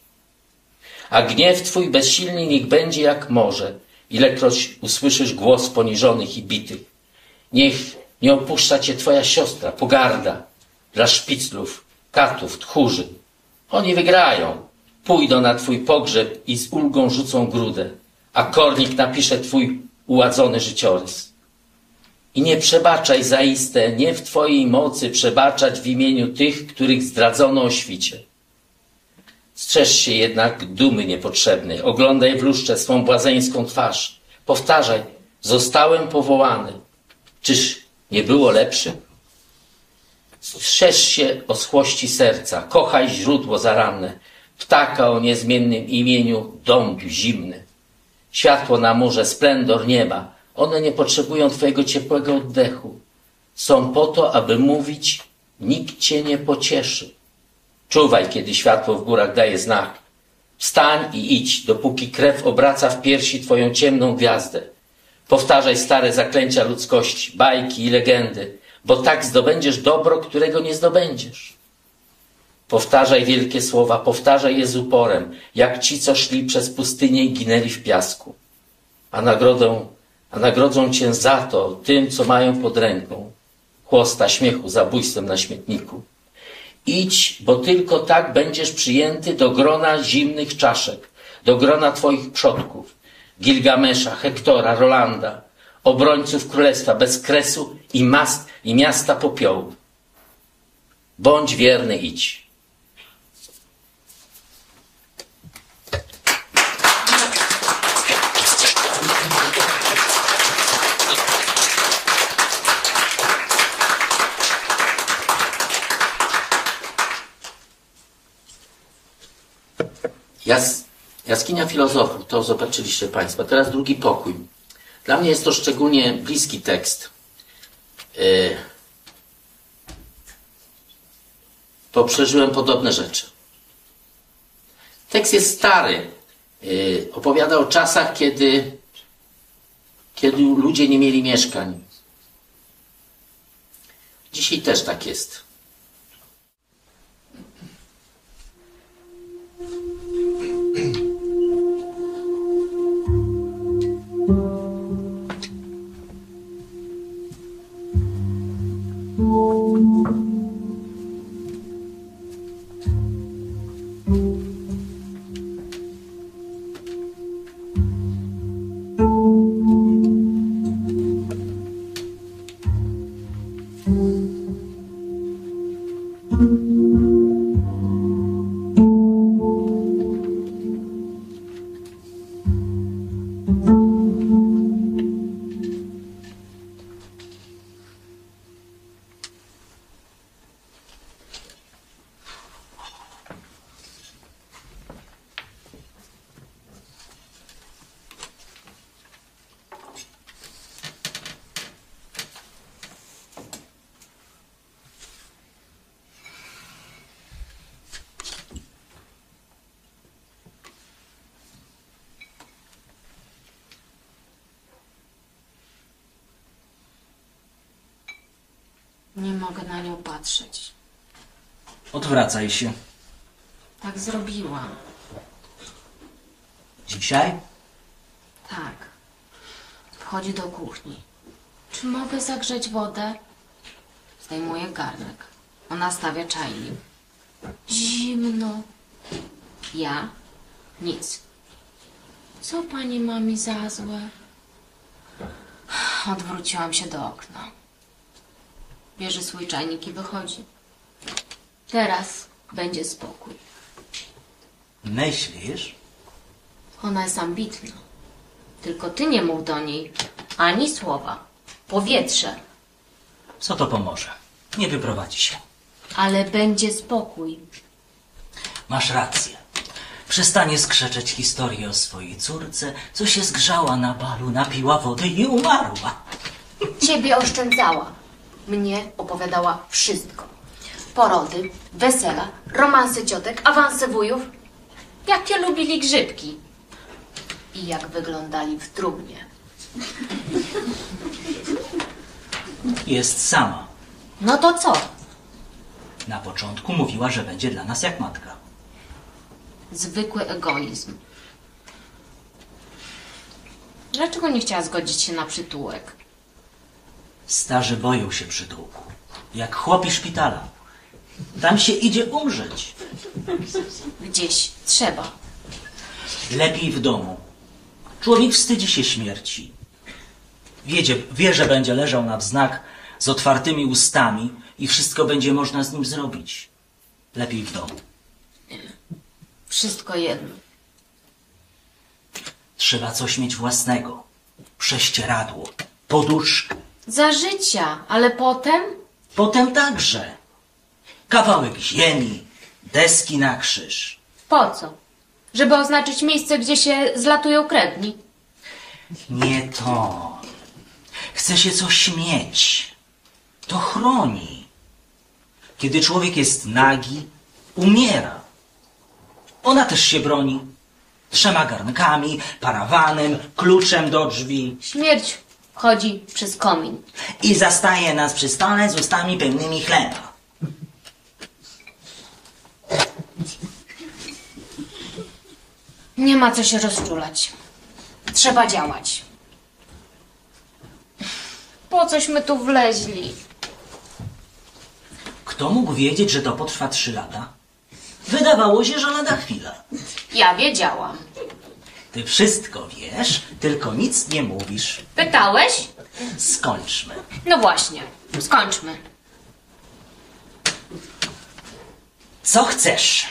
A gniew Twój bezsilny niech będzie jak może, ilekroć usłyszysz głos poniżonych i bitych. Niech nie opuszcza Cię Twoja siostra, pogarda dla szpiclów, katów, tchórzy. Oni wygrają. Pójdą na Twój pogrzeb i z ulgą rzucą grudę, a kornik napisze Twój uładzony życiorys. I nie przebaczaj zaiste, nie w Twojej mocy przebaczać w imieniu tych, których zdradzono o świcie. Strzeż się jednak dumy niepotrzebnej, oglądaj w lustrze swą błazeńską twarz. Powtarzaj, zostałem powołany. Czyż nie było lepszy? Strzeż się oschłości serca, kochaj źródło zaranne, ptaka o niezmiennym imieniu dąb zimny. Światło na murze, splendor nieba, one nie potrzebują Twojego ciepłego oddechu. Są po to, aby mówić, nikt Cię nie pocieszy. Czuwaj, kiedy światło w górach daje znak. Wstań i idź, dopóki krew obraca w piersi Twoją ciemną gwiazdę. Powtarzaj stare zaklęcia ludzkości, bajki i legendy, bo tak zdobędziesz dobro, którego nie zdobędziesz. Powtarzaj wielkie słowa, powtarzaj je z uporem, jak ci, co szli przez pustynię i ginęli w piasku. A nagrodą, a nagrodzą cię za to tym, co mają pod ręką. Chłosta śmiechu zabójstwem na śmietniku. Idź, bo tylko tak będziesz przyjęty do grona zimnych czaszek, do grona twoich przodków, Gilgamesza, Hektora, Rolanda, obrońców królestwa bez kresu i, mast, i miasta popiołu. Bądź wierny, idź. Jas, jaskinia filozofów, to zobaczyliście Państwo. Teraz drugi pokój. Dla mnie jest to szczególnie bliski tekst. Yy, bo przeżyłem podobne rzeczy. Tekst jest stary. Yy, opowiada o czasach, kiedy, kiedy ludzie nie mieli mieszkań. Dzisiaj też tak jest. Nie mogę na nią patrzeć. Odwracaj się. Tak zrobiłam. Dzisiaj? Tak. Wchodzi do kuchni. Czy mogę zagrzeć wodę? Zdejmuje garnek. Ona stawia czajnik. Zimno. Ja? Nic. Co pani ma mi za złe? Odwróciłam się do okna. Bierze swój czajnik i wychodzi. Teraz będzie spokój. Myślisz? Ona jest ambitna. Tylko ty nie mów do niej ani słowa. Powietrze. Co to pomoże? Nie wyprowadzi się. Ale będzie spokój. Masz rację. Przestanie skrzeczeć historię o swojej córce, co się zgrzała na balu, napiła wody i umarła. Ciebie oszczędzała. Mnie opowiadała wszystko. Porody, wesela, romanse ciotek, awanse wujów. Jakie lubili grzybki. I jak wyglądali w trumnie. Jest sama. No to co? Na początku mówiła, że będzie dla nas jak matka. Zwykły egoizm. Dlaczego nie chciała zgodzić się na przytułek? Starzy boją się przytułku. Jak chłopi szpitala. Tam się idzie umrzeć. Gdzieś trzeba. Lepiej w domu. Człowiek wstydzi się śmierci. Wiedzie, wie, że będzie leżał na wznak z otwartymi ustami i wszystko będzie można z nim zrobić. Lepiej w domu. Wszystko jedno. Trzeba coś mieć własnego. Prześcieradło, poduszkę. Za życia, ale potem Potem także. Kawałek ziemi, deski na krzyż. po co? Żeby oznaczyć miejsce, gdzie się zlatują krewni. Nie to. Chce się coś mieć. To chroni. Kiedy człowiek jest nagi, umiera. Ona też się broni. Trzema garnkami, parawanem, kluczem do drzwi. Śmierć chodzi przez komin. I zastaje nas przy stole z ustami pełnymi chleba. Nie ma co się rozczulać. Trzeba działać. Po cośmy tu wleźli? Kto mógł wiedzieć, że to potrwa trzy lata? Wydawało się, że lada chwila. Ja wiedziałam. Ty wszystko wiesz, tylko nic nie mówisz. Pytałeś? Skończmy. No właśnie. Skończmy. Co chcesz?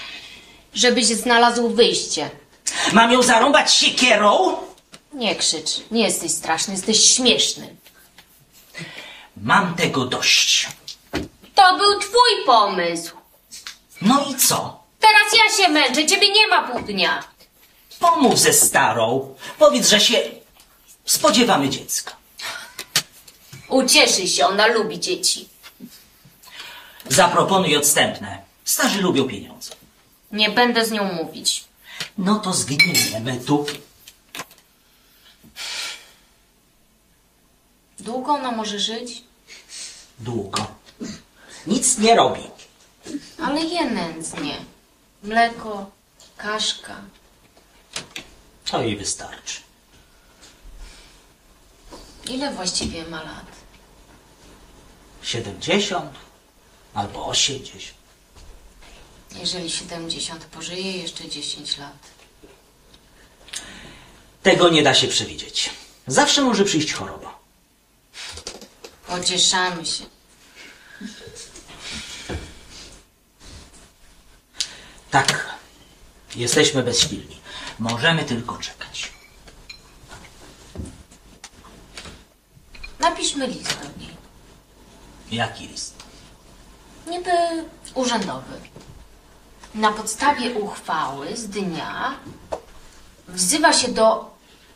Żebyś znalazł wyjście. Mam ją zarąbać siekierą? Nie krzycz. Nie jesteś straszny, jesteś śmieszny. Mam tego dość. To był twój pomysł. No i co? Teraz ja się męczę, ciebie nie ma pół dnia. Pomów ze starą. Powiedz, że się spodziewamy dziecka. Ucieszy się, ona lubi dzieci. Zaproponuj odstępne. Starzy lubią pieniądze. Nie będę z nią mówić. No to zgniemy tu. Długo ona może żyć? Długo. Nic nie robi. Ale je nędznie. Mleko, kaszka. To jej wystarczy. Ile właściwie ma lat? 70 albo 80. Jeżeli 70, pożyje jeszcze 10 lat. Tego nie da się przewidzieć. Zawsze może przyjść choroba. Pocieszamy się. Tak. Jesteśmy bezsilni. Możemy tylko czekać. Napiszmy list do niej. Jaki list? Niby urzędowy. Na podstawie uchwały z dnia wzywa się do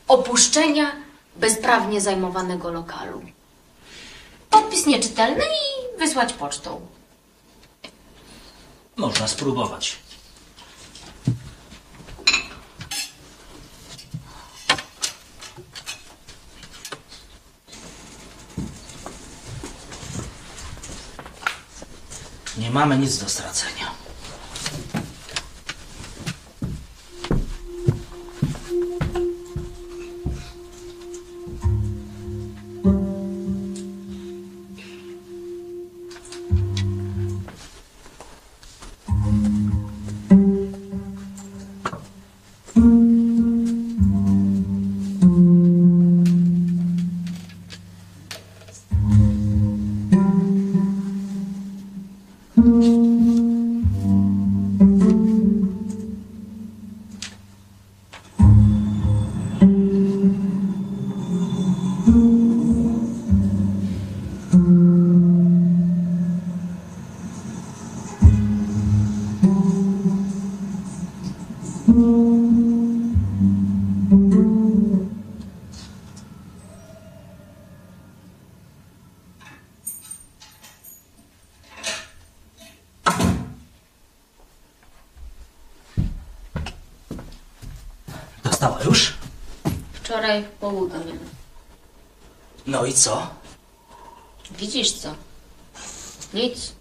opuszczenia bezprawnie zajmowanego lokalu. Podpis nieczytelny i wysłać pocztą. Można spróbować. Nie mamy nic do stracenia. Co? Widzisz co? Nic.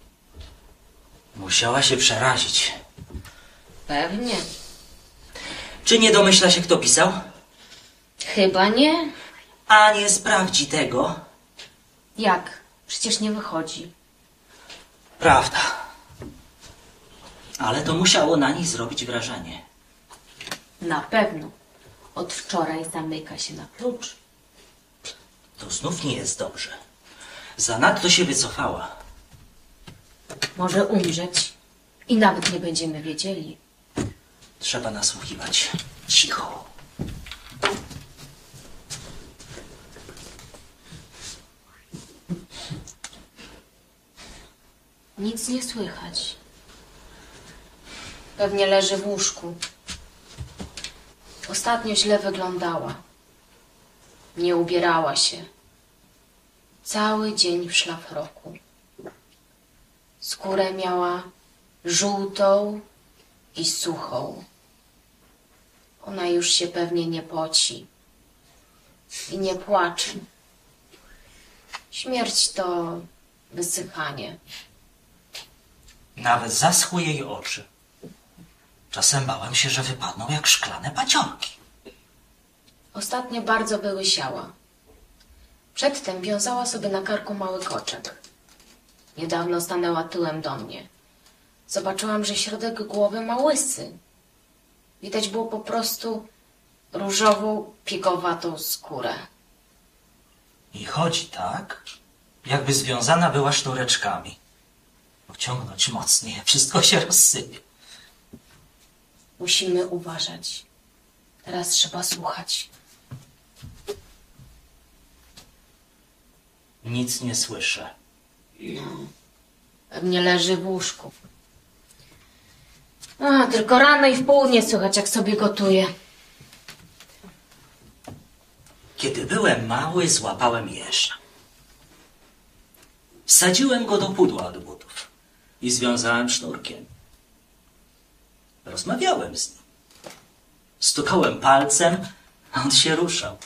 Musiała się przerazić. Pewnie. Czy nie domyśla się, kto pisał? Chyba nie. A nie sprawdzi tego. Jak? Przecież nie wychodzi. Prawda. Ale to musiało na nich zrobić wrażenie. Na pewno. Od wczoraj zamyka się na klucz. To znów nie jest dobrze. Zanadto się wycofała. Może umrzeć i nawet nie będziemy wiedzieli. Trzeba nasłuchiwać. Cicho. Nic nie słychać. Pewnie leży w łóżku. Ostatnio źle wyglądała. Nie ubierała się. Cały dzień w szlafroku. Skórę miała żółtą i suchą. Ona już się pewnie nie poci i nie płacze. Śmierć to wysychanie. Nawet zaschły jej oczy. Czasem bałem się, że wypadną jak szklane paciorki. Ostatnio bardzo wyłysiała. Przedtem wiązała sobie na karku mały koczek. Niedawno stanęła tyłem do mnie. Zobaczyłam, że środek głowy ma łysy. Widać było po prostu różową, pigowatą skórę. I chodzi tak, jakby związana była sznureczkami. Pociągnąć mocniej, wszystko się rozsypie. Musimy uważać. Teraz trzeba słuchać. Nic nie słyszę. Pewnie leży w łóżku. A, tylko rano i w południe słychać, jak sobie gotuje. Kiedy byłem mały, złapałem jeża. Wsadziłem go do pudła od butów i związałem sznurkiem. Rozmawiałem z nim. Stukałem palcem, a on się ruszał.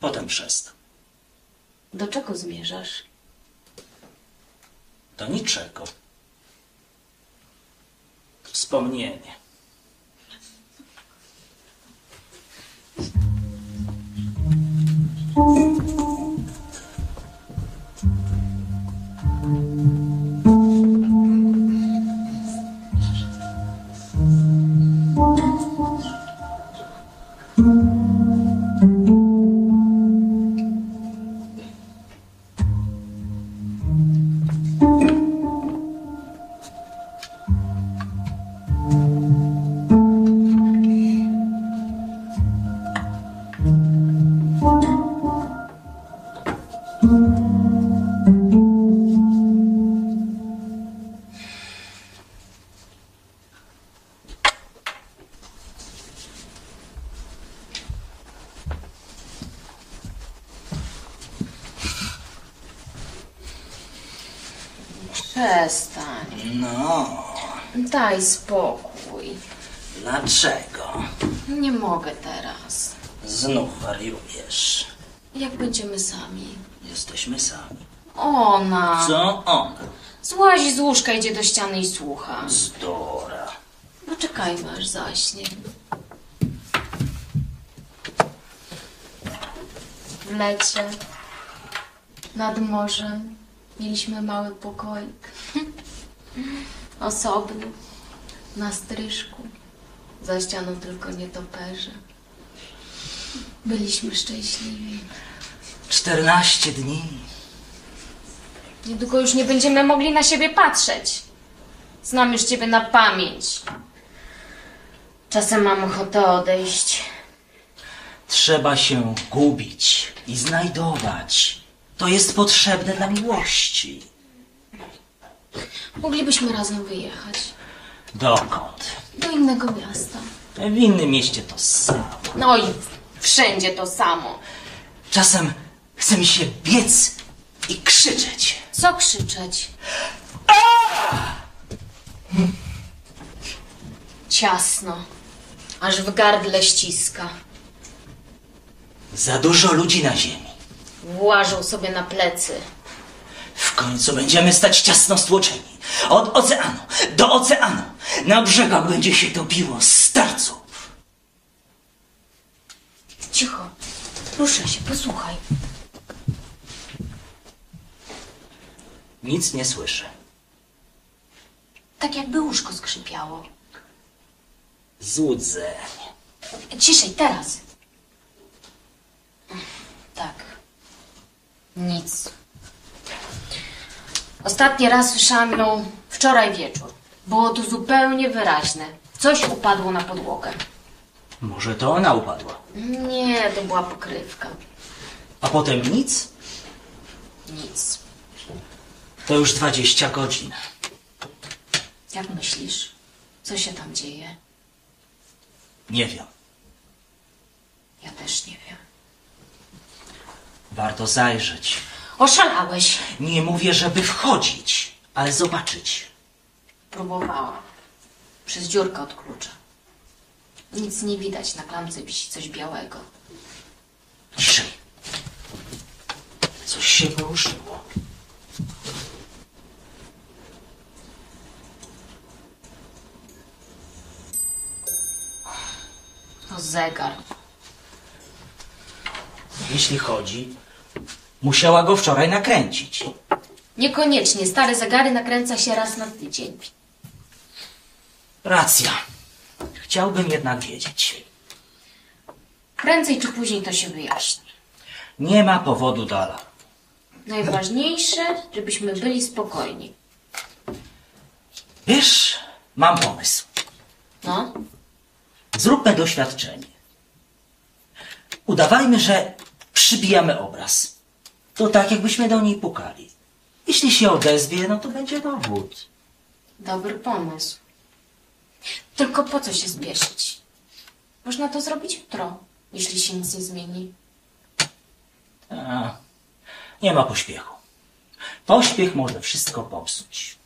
Potem przestał. Do czego zmierzasz? Do niczego. Wspomnienie. Co ona? Złazi z łóżka, idzie do ściany i słucha. Zdora. No czekajmy, aż zaśnie. W lecie, nad morzem, mieliśmy mały pokoik. Osobny, na stryżku. Za ścianą tylko nietoperze. Byliśmy szczęśliwi. 14 dni. Niedługo już nie będziemy mogli na siebie patrzeć. Znam już ciebie na pamięć. Czasem mam ochotę odejść. Trzeba się gubić i znajdować. To jest potrzebne dla miłości. Moglibyśmy razem wyjechać Dokąd? do innego miasta. W innym mieście to samo. No i wszędzie to samo. Czasem chce mi się biec i krzyczeć. Co krzyczeć? Ciasno. Aż w gardle ściska. Za dużo ludzi na ziemi. Włażą sobie na plecy. W końcu będziemy stać ciasno stłoczeni. Od oceanu do oceanu. Na brzegach będzie się topiło starców. Cicho. Ruszę się, posłuchaj. Nic nie słyszę. Tak jakby łóżko skrzypiało. Złudzenie. Ciszej, teraz. Tak. Nic. Ostatni raz słyszałam ją wczoraj wieczór. Było to zupełnie wyraźne. Coś upadło na podłogę. Może to ona upadła. Nie, to była pokrywka. A potem nic? Nic. To już 20 godzin. Jak myślisz? Co się tam dzieje? Nie wiem. Ja też nie wiem. Warto zajrzeć. Oszalałeś. Nie mówię, żeby wchodzić, ale zobaczyć. Próbowałam. Przez dziurkę od klucza. Nic nie widać, na klamce wisi coś białego. Ciszej. Coś się poruszyło. To zegar. Jeśli chodzi, musiała go wczoraj nakręcić. Niekoniecznie. Stare zegary nakręca się raz na tydzień. Racja. Chciałbym jednak wiedzieć. Prędzej czy później to się wyjaśni. Nie ma powodu do alarmu. Najważniejsze, żebyśmy byli spokojni. Wiesz, mam pomysł. No, Zróbmy doświadczenie. Udawajmy, że przybijamy obraz. To tak, jakbyśmy do niej pukali. Jeśli się odezwie, no to będzie dowód. dobry pomysł. Tylko po co się spieszyć? Można to zrobić jutro, jeśli się nic nie zmieni. A, nie ma pośpiechu. Pośpiech może wszystko popsuć.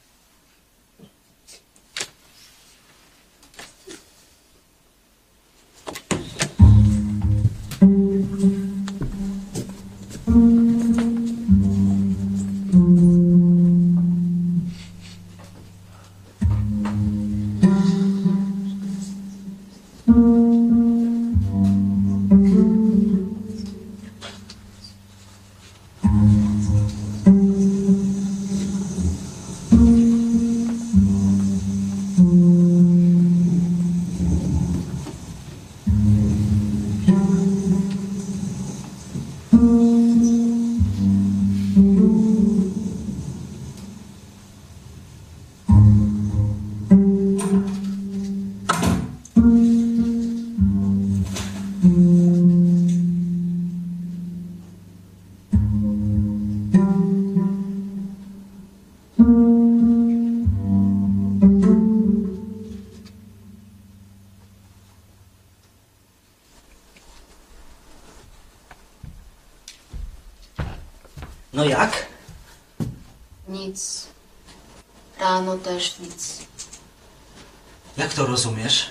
To rozumiesz?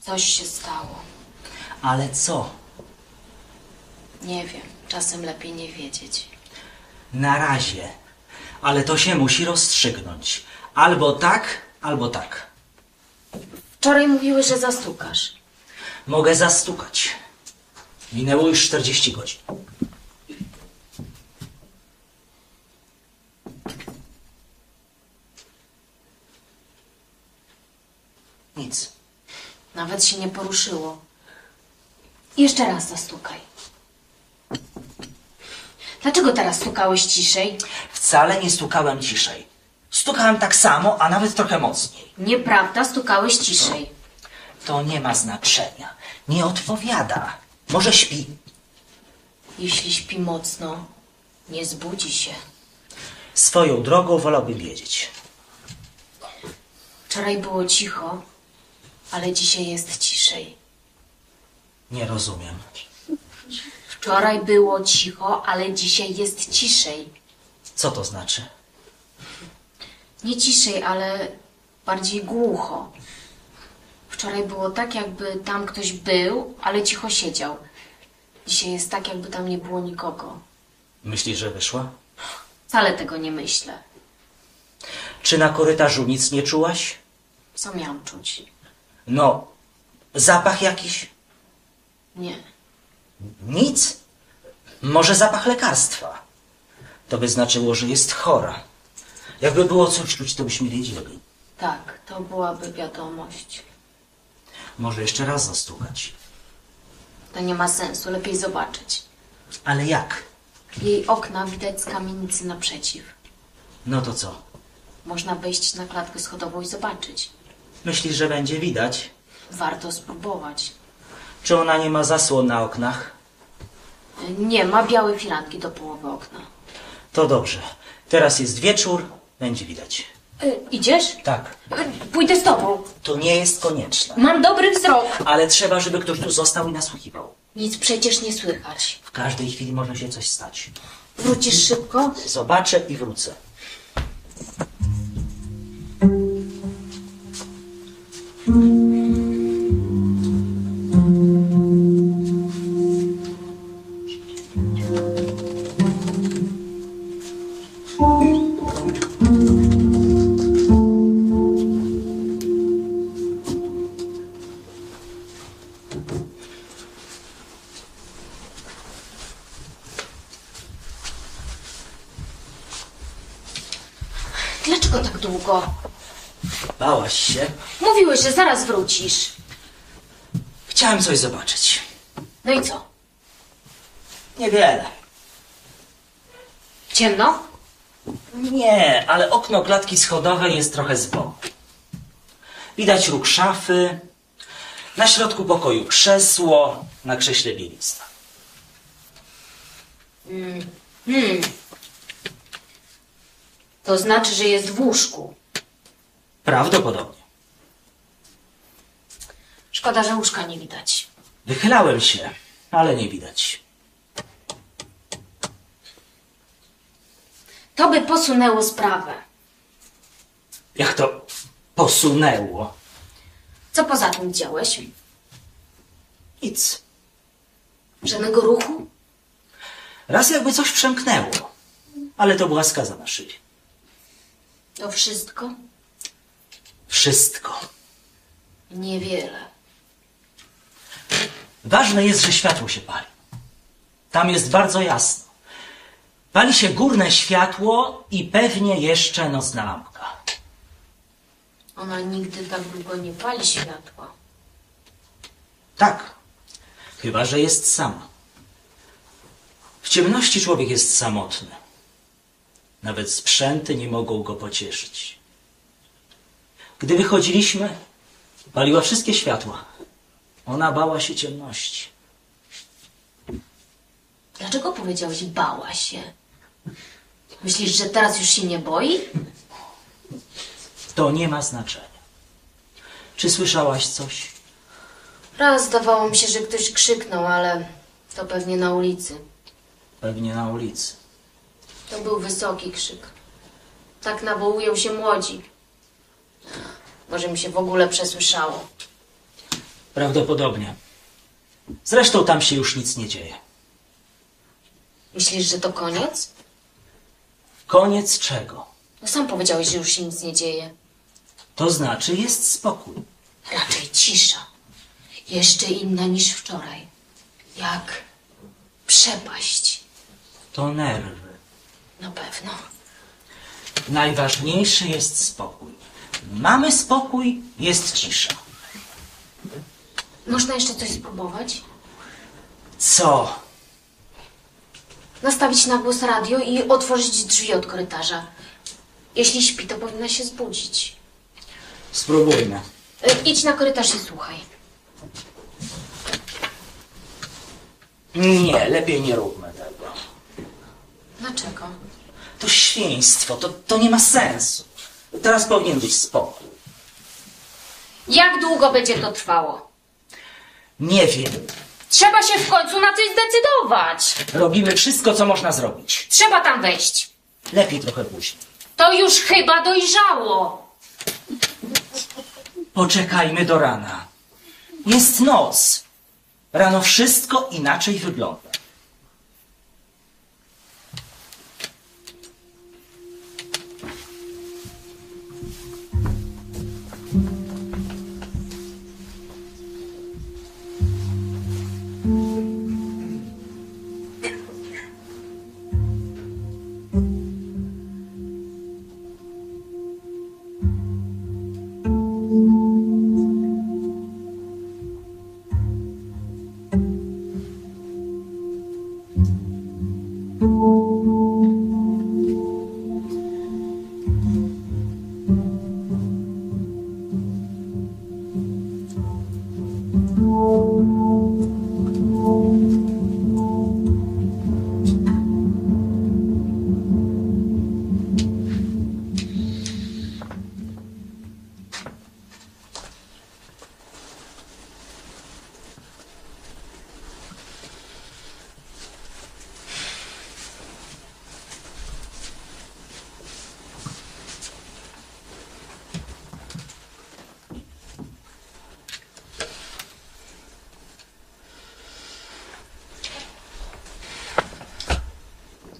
Coś się stało. Ale co? Nie wiem. Czasem lepiej nie wiedzieć. Na razie. Ale to się musi rozstrzygnąć. Albo tak, albo tak. Wczoraj mówiłeś, że zastukasz. Mogę zastukać. Minęło już 40 godzin. Nic. Nawet się nie poruszyło. Jeszcze raz zastukaj. Dlaczego teraz stukałeś ciszej? Wcale nie stukałem ciszej. Stukałem tak samo, a nawet trochę mocniej. Nieprawda, stukałeś ciszej. To nie ma znaczenia. Nie odpowiada. Może śpi. Jeśli śpi mocno, nie zbudzi się. Swoją drogą wolałbym wiedzieć. Wczoraj było cicho, ale dzisiaj jest ciszej. Nie rozumiem. Wczoraj było cicho, ale dzisiaj jest ciszej. Co to znaczy? Nie ciszej, ale bardziej głucho. Wczoraj było tak, jakby tam ktoś był, ale cicho siedział. Dzisiaj jest tak, jakby tam nie było nikogo. Myślisz, że wyszła? Wcale tego nie myślę. Czy na korytarzu nic nie czułaś? Co miałam czuć? No, zapach jakiś? Nie. Nic? Może zapach lekarstwa? To by znaczyło, że jest chora. Jakby było coś czuć, to byśmy wiedzieli. Tak, to byłaby wiadomość. Może jeszcze raz zastukać. To nie ma sensu, lepiej zobaczyć. Ale jak? Jej okna widać z kamienicy naprzeciw. No to co? Można wejść na klatkę schodową i zobaczyć. Myślisz, że będzie widać? Warto spróbować. Czy ona nie ma zasłon na oknach? Nie, ma białe firanki do połowy okna. To dobrze. Teraz jest wieczór, będzie widać. Y, idziesz? Tak. Y, pójdę z tobą. To nie jest konieczne. Mam dobry wzrok. Ale trzeba, żeby ktoś tu został i nasłuchiwał. Nic przecież nie słychać. W każdej chwili może się coś stać. Wrócisz szybko? Zobaczę i wrócę. Dlaczego wrócisz. Chciałem coś zobaczyć. No i co? Niewiele. Ciemno? Nie, ale okno klatki schodowej jest trochę z boku. Widać róg szafy, na środku pokoju krzesło, na krześle bielista. To znaczy, że jest w łóżku. Prawdopodobnie. Szkoda, że łóżka nie widać. Wychylałem się, ale nie widać. To by posunęło sprawę. Jak to posunęło? Co poza tym widziałeś? Nic. Żadnego ruchu? Raz jakby coś przemknęło, ale to była skaza na szybie. To wszystko? Wszystko. Niewiele. Ważne jest, że światło się pali. Tam jest bardzo jasno. Pali się górne światło i pewnie jeszcze nocna lampka. Ona nigdy tak długo nie pali światła. Tak, chyba że jest sama. W ciemności człowiek jest samotny. Nawet sprzęty nie mogą go pocieszyć. Gdy wychodziliśmy, paliła wszystkie światła. Ona bała się ciemności. Dlaczego powiedziałeś bała się? Myślisz, że teraz już się nie boi? To nie ma znaczenia. Czy słyszałaś coś? Raz zdawało mi się, że ktoś krzyknął, ale to pewnie na ulicy. Pewnie na ulicy. To był wysoki krzyk. Tak nawołują się młodzi. Może mi się w ogóle przesłyszało. Prawdopodobnie. Zresztą tam się już nic nie dzieje. Myślisz, że to koniec? Koniec czego? No sam powiedziałeś, że już się nic nie dzieje. To znaczy jest spokój. Raczej cisza. Jeszcze inna niż wczoraj. Jak przepaść. To nerwy. Na pewno. Najważniejszy jest spokój. Mamy spokój, jest cisza. Można jeszcze coś spróbować? Co? Nastawić na głos radio i otworzyć drzwi od korytarza. Jeśli śpi, to powinna się zbudzić. Spróbujmy. Y, idź na korytarz i słuchaj. Nie, lepiej nie róbmy tego. Dlaczego? To świństwo, to, to nie ma sensu. Teraz powinien być spokój. Jak długo będzie to trwało? Nie wiem. Trzeba się w końcu na coś zdecydować. Robimy wszystko, co można zrobić. Trzeba tam wejść. Lepiej trochę później. To już chyba dojrzało. Poczekajmy do rana. Jest noc. Rano wszystko inaczej wygląda.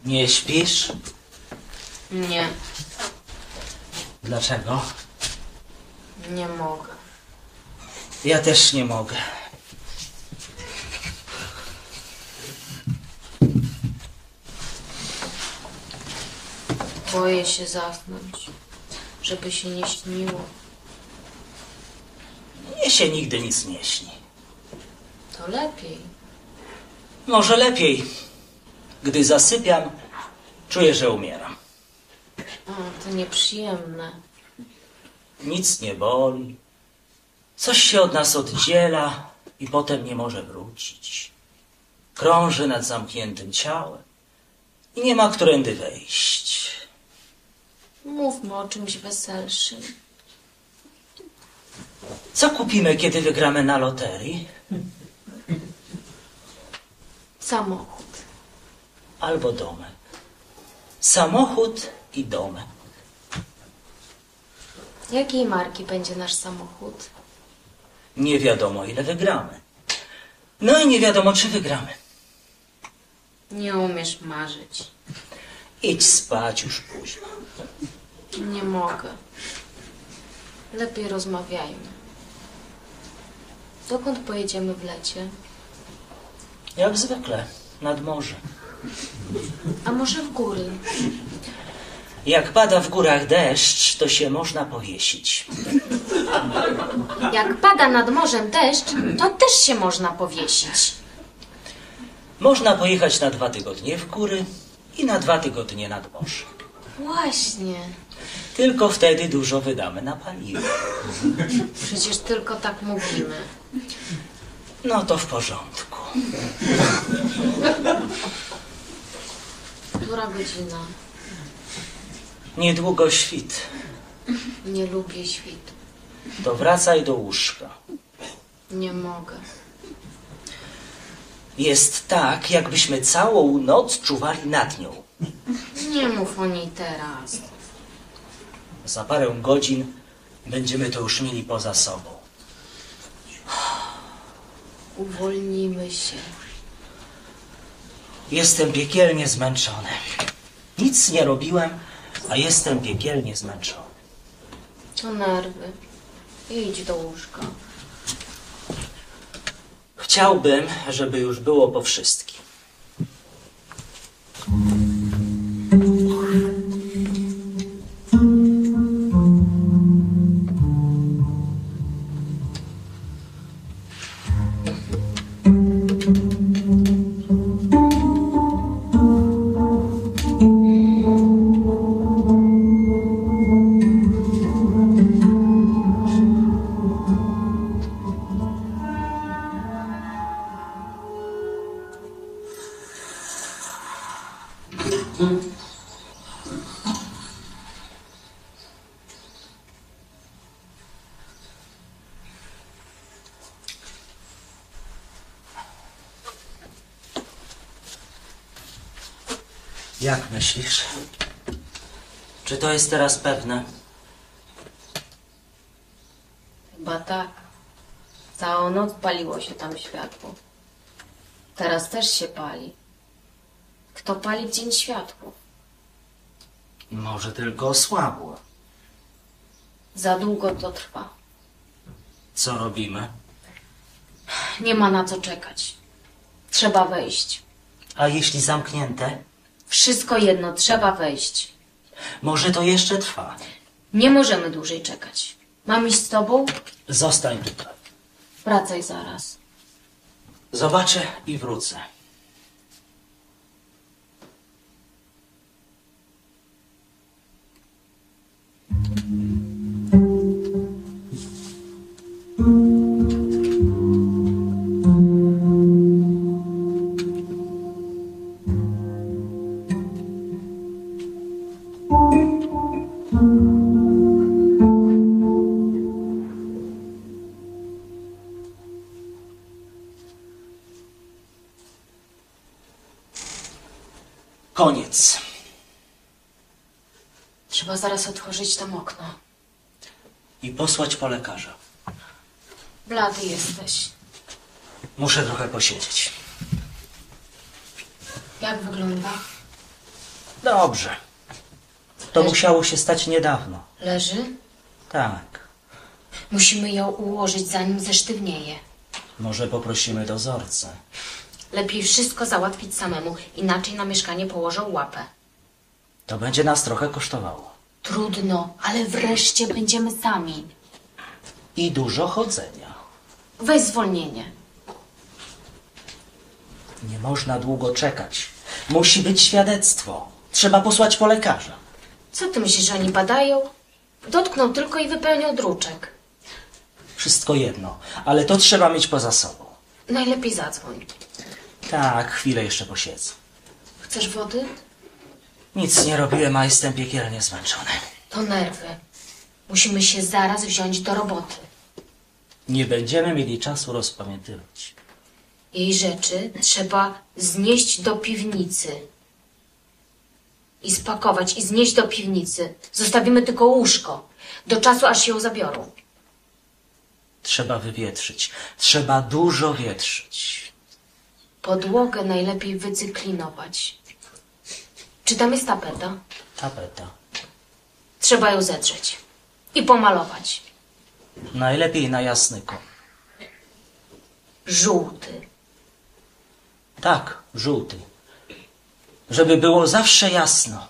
Nie śpisz? Nie, Dlaczego? nie mogę. Ja też nie mogę. Boję się zasnąć, żeby się nie śniło. Mnie się nigdy nic nie śni. To lepiej. Może lepiej. Gdy zasypiam, czuję, że umieram. O, to nieprzyjemne. Nic nie boli. Coś się od nas oddziela i potem nie może wrócić. Krąży nad zamkniętym ciałem i nie ma którędy wejść. Mówmy o czymś weselszym. Co kupimy, kiedy wygramy na loterii? Samochód. Albo domek. Samochód i domek. Jakiej marki będzie nasz samochód? Nie wiadomo, ile wygramy. No i nie wiadomo, czy wygramy. Nie umiesz marzyć. Idź spać już późno. Nie mogę. Lepiej rozmawiajmy. Dokąd pojedziemy w lecie? Jak zwykle, nad morze. A może w góry? Jak pada w górach deszcz, to się można powiesić. Jak pada nad morzem deszcz, to też się można powiesić. Można pojechać na dwa tygodnie w góry i na dwa tygodnie nad morze. Właśnie. Tylko wtedy dużo wydamy na paliwo. Przecież tylko tak mówimy. No to w porządku. Która godzina? Niedługo świt. Nie lubię świtu. To wracaj do łóżka. Nie mogę. Jest tak, jakbyśmy całą noc czuwali nad nią. Nie mów o niej teraz. Za parę godzin będziemy to już mieli poza sobą. Uwolnimy się. Jestem piekielnie zmęczony. Nic nie robiłem, a jestem piekielnie zmęczony. To nerwy. Idź do łóżka. Chciałbym, żeby już było po wszystkim. Jest teraz pewne? Chyba tak. Całą noc paliło się tam światło. Teraz też się pali. Kto pali w dzień światło? Może tylko osłabło. Za długo to trwa. Co robimy? Nie ma na co czekać. Trzeba wejść. A jeśli zamknięte? Wszystko jedno, trzeba wejść. Może to jeszcze trwa. Nie możemy dłużej czekać. Mam iść z tobą? Zostań tutaj. Wracaj zaraz. Zobaczę i wrócę. Koniec. Trzeba zaraz otworzyć tam okno. I posłać po lekarza. Blady jesteś. Muszę trochę posiedzieć. Jak wygląda? Dobrze. To musiało się stać niedawno. Leży? Tak. Musimy ją ułożyć, zanim zesztywnieje. Może poprosimy dozorcę. Lepiej wszystko załatwić samemu, inaczej na mieszkanie położą łapę. To będzie nas trochę kosztowało. Trudno, ale wreszcie będziemy sami. I dużo chodzenia. Weź zwolnienie. Nie można długo czekać. Musi być świadectwo. Trzeba posłać po lekarza. Co ty myślisz, że oni badają? Dotknął tylko i wypełniał druczek. Wszystko jedno, ale to trzeba mieć poza sobą. Najlepiej zadzwoń. Tak, chwilę jeszcze posiedzę. Chcesz wody? Nic nie robiłem, a jestem piekielnie zmęczony. To nerwy. Musimy się zaraz wziąć do roboty. Nie będziemy mieli czasu rozpamiętywać. Jej rzeczy trzeba znieść do piwnicy. I spakować i znieść do piwnicy. Zostawimy tylko łóżko. Do czasu, aż ją zabiorą. Trzeba wywietrzyć. Trzeba dużo wietrzyć. Podłogę najlepiej wycyklinować. Czy tam jest tapeta? Tapeta. Trzeba ją zetrzeć i pomalować. Najlepiej na jasny kolor. Żółty. Tak, żółty. Żeby było zawsze jasno.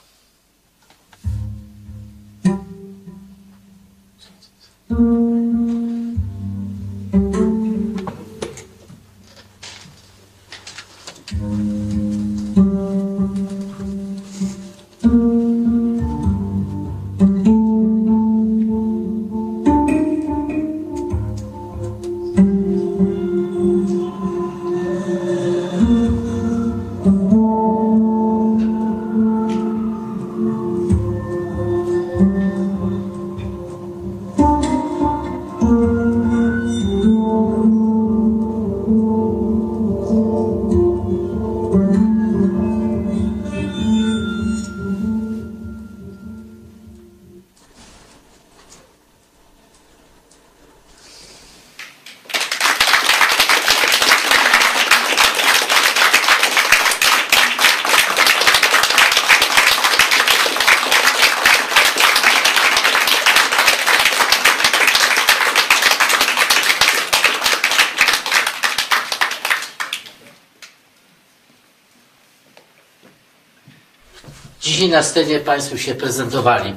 Na scenie Państwo się prezentowali.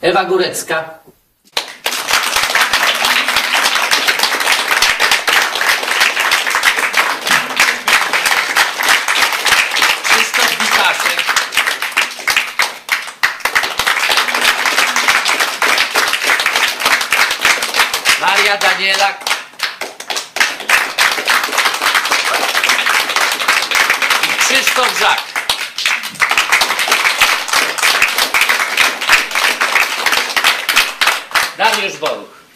Ewa Górecka, Krzysztof Maria Danielak, i Krzysztof Żak. Dariusz Boruch.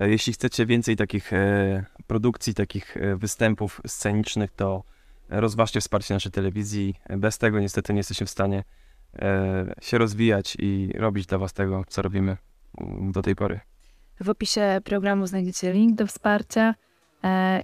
E, Jeśli chcecie więcej takich e, produkcji, takich e, występów scenicznych, to rozważcie wsparcie naszej telewizji. Bez tego niestety nie jesteśmy w stanie się rozwijać i robić dla Was tego, co robimy mm, do tej pory. W opisie programu znajdziecie link do wsparcia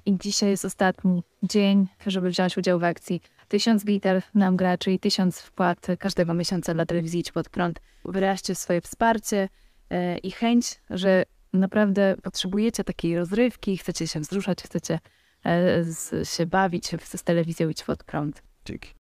i dzisiaj jest ostatni dzień, żeby wziąć udział w akcji 1000 liter nam gra, czyli 1000 wpłat każdego miesiąca dla telewizji Idź Pod Prąd. Wyraźcie swoje wsparcie e, i chęć, że naprawdę potrzebujecie takiej rozrywki, chcecie się wzruszać, chcecie e, się bawić z telewizją Idź Pod Prąd. Dzięki.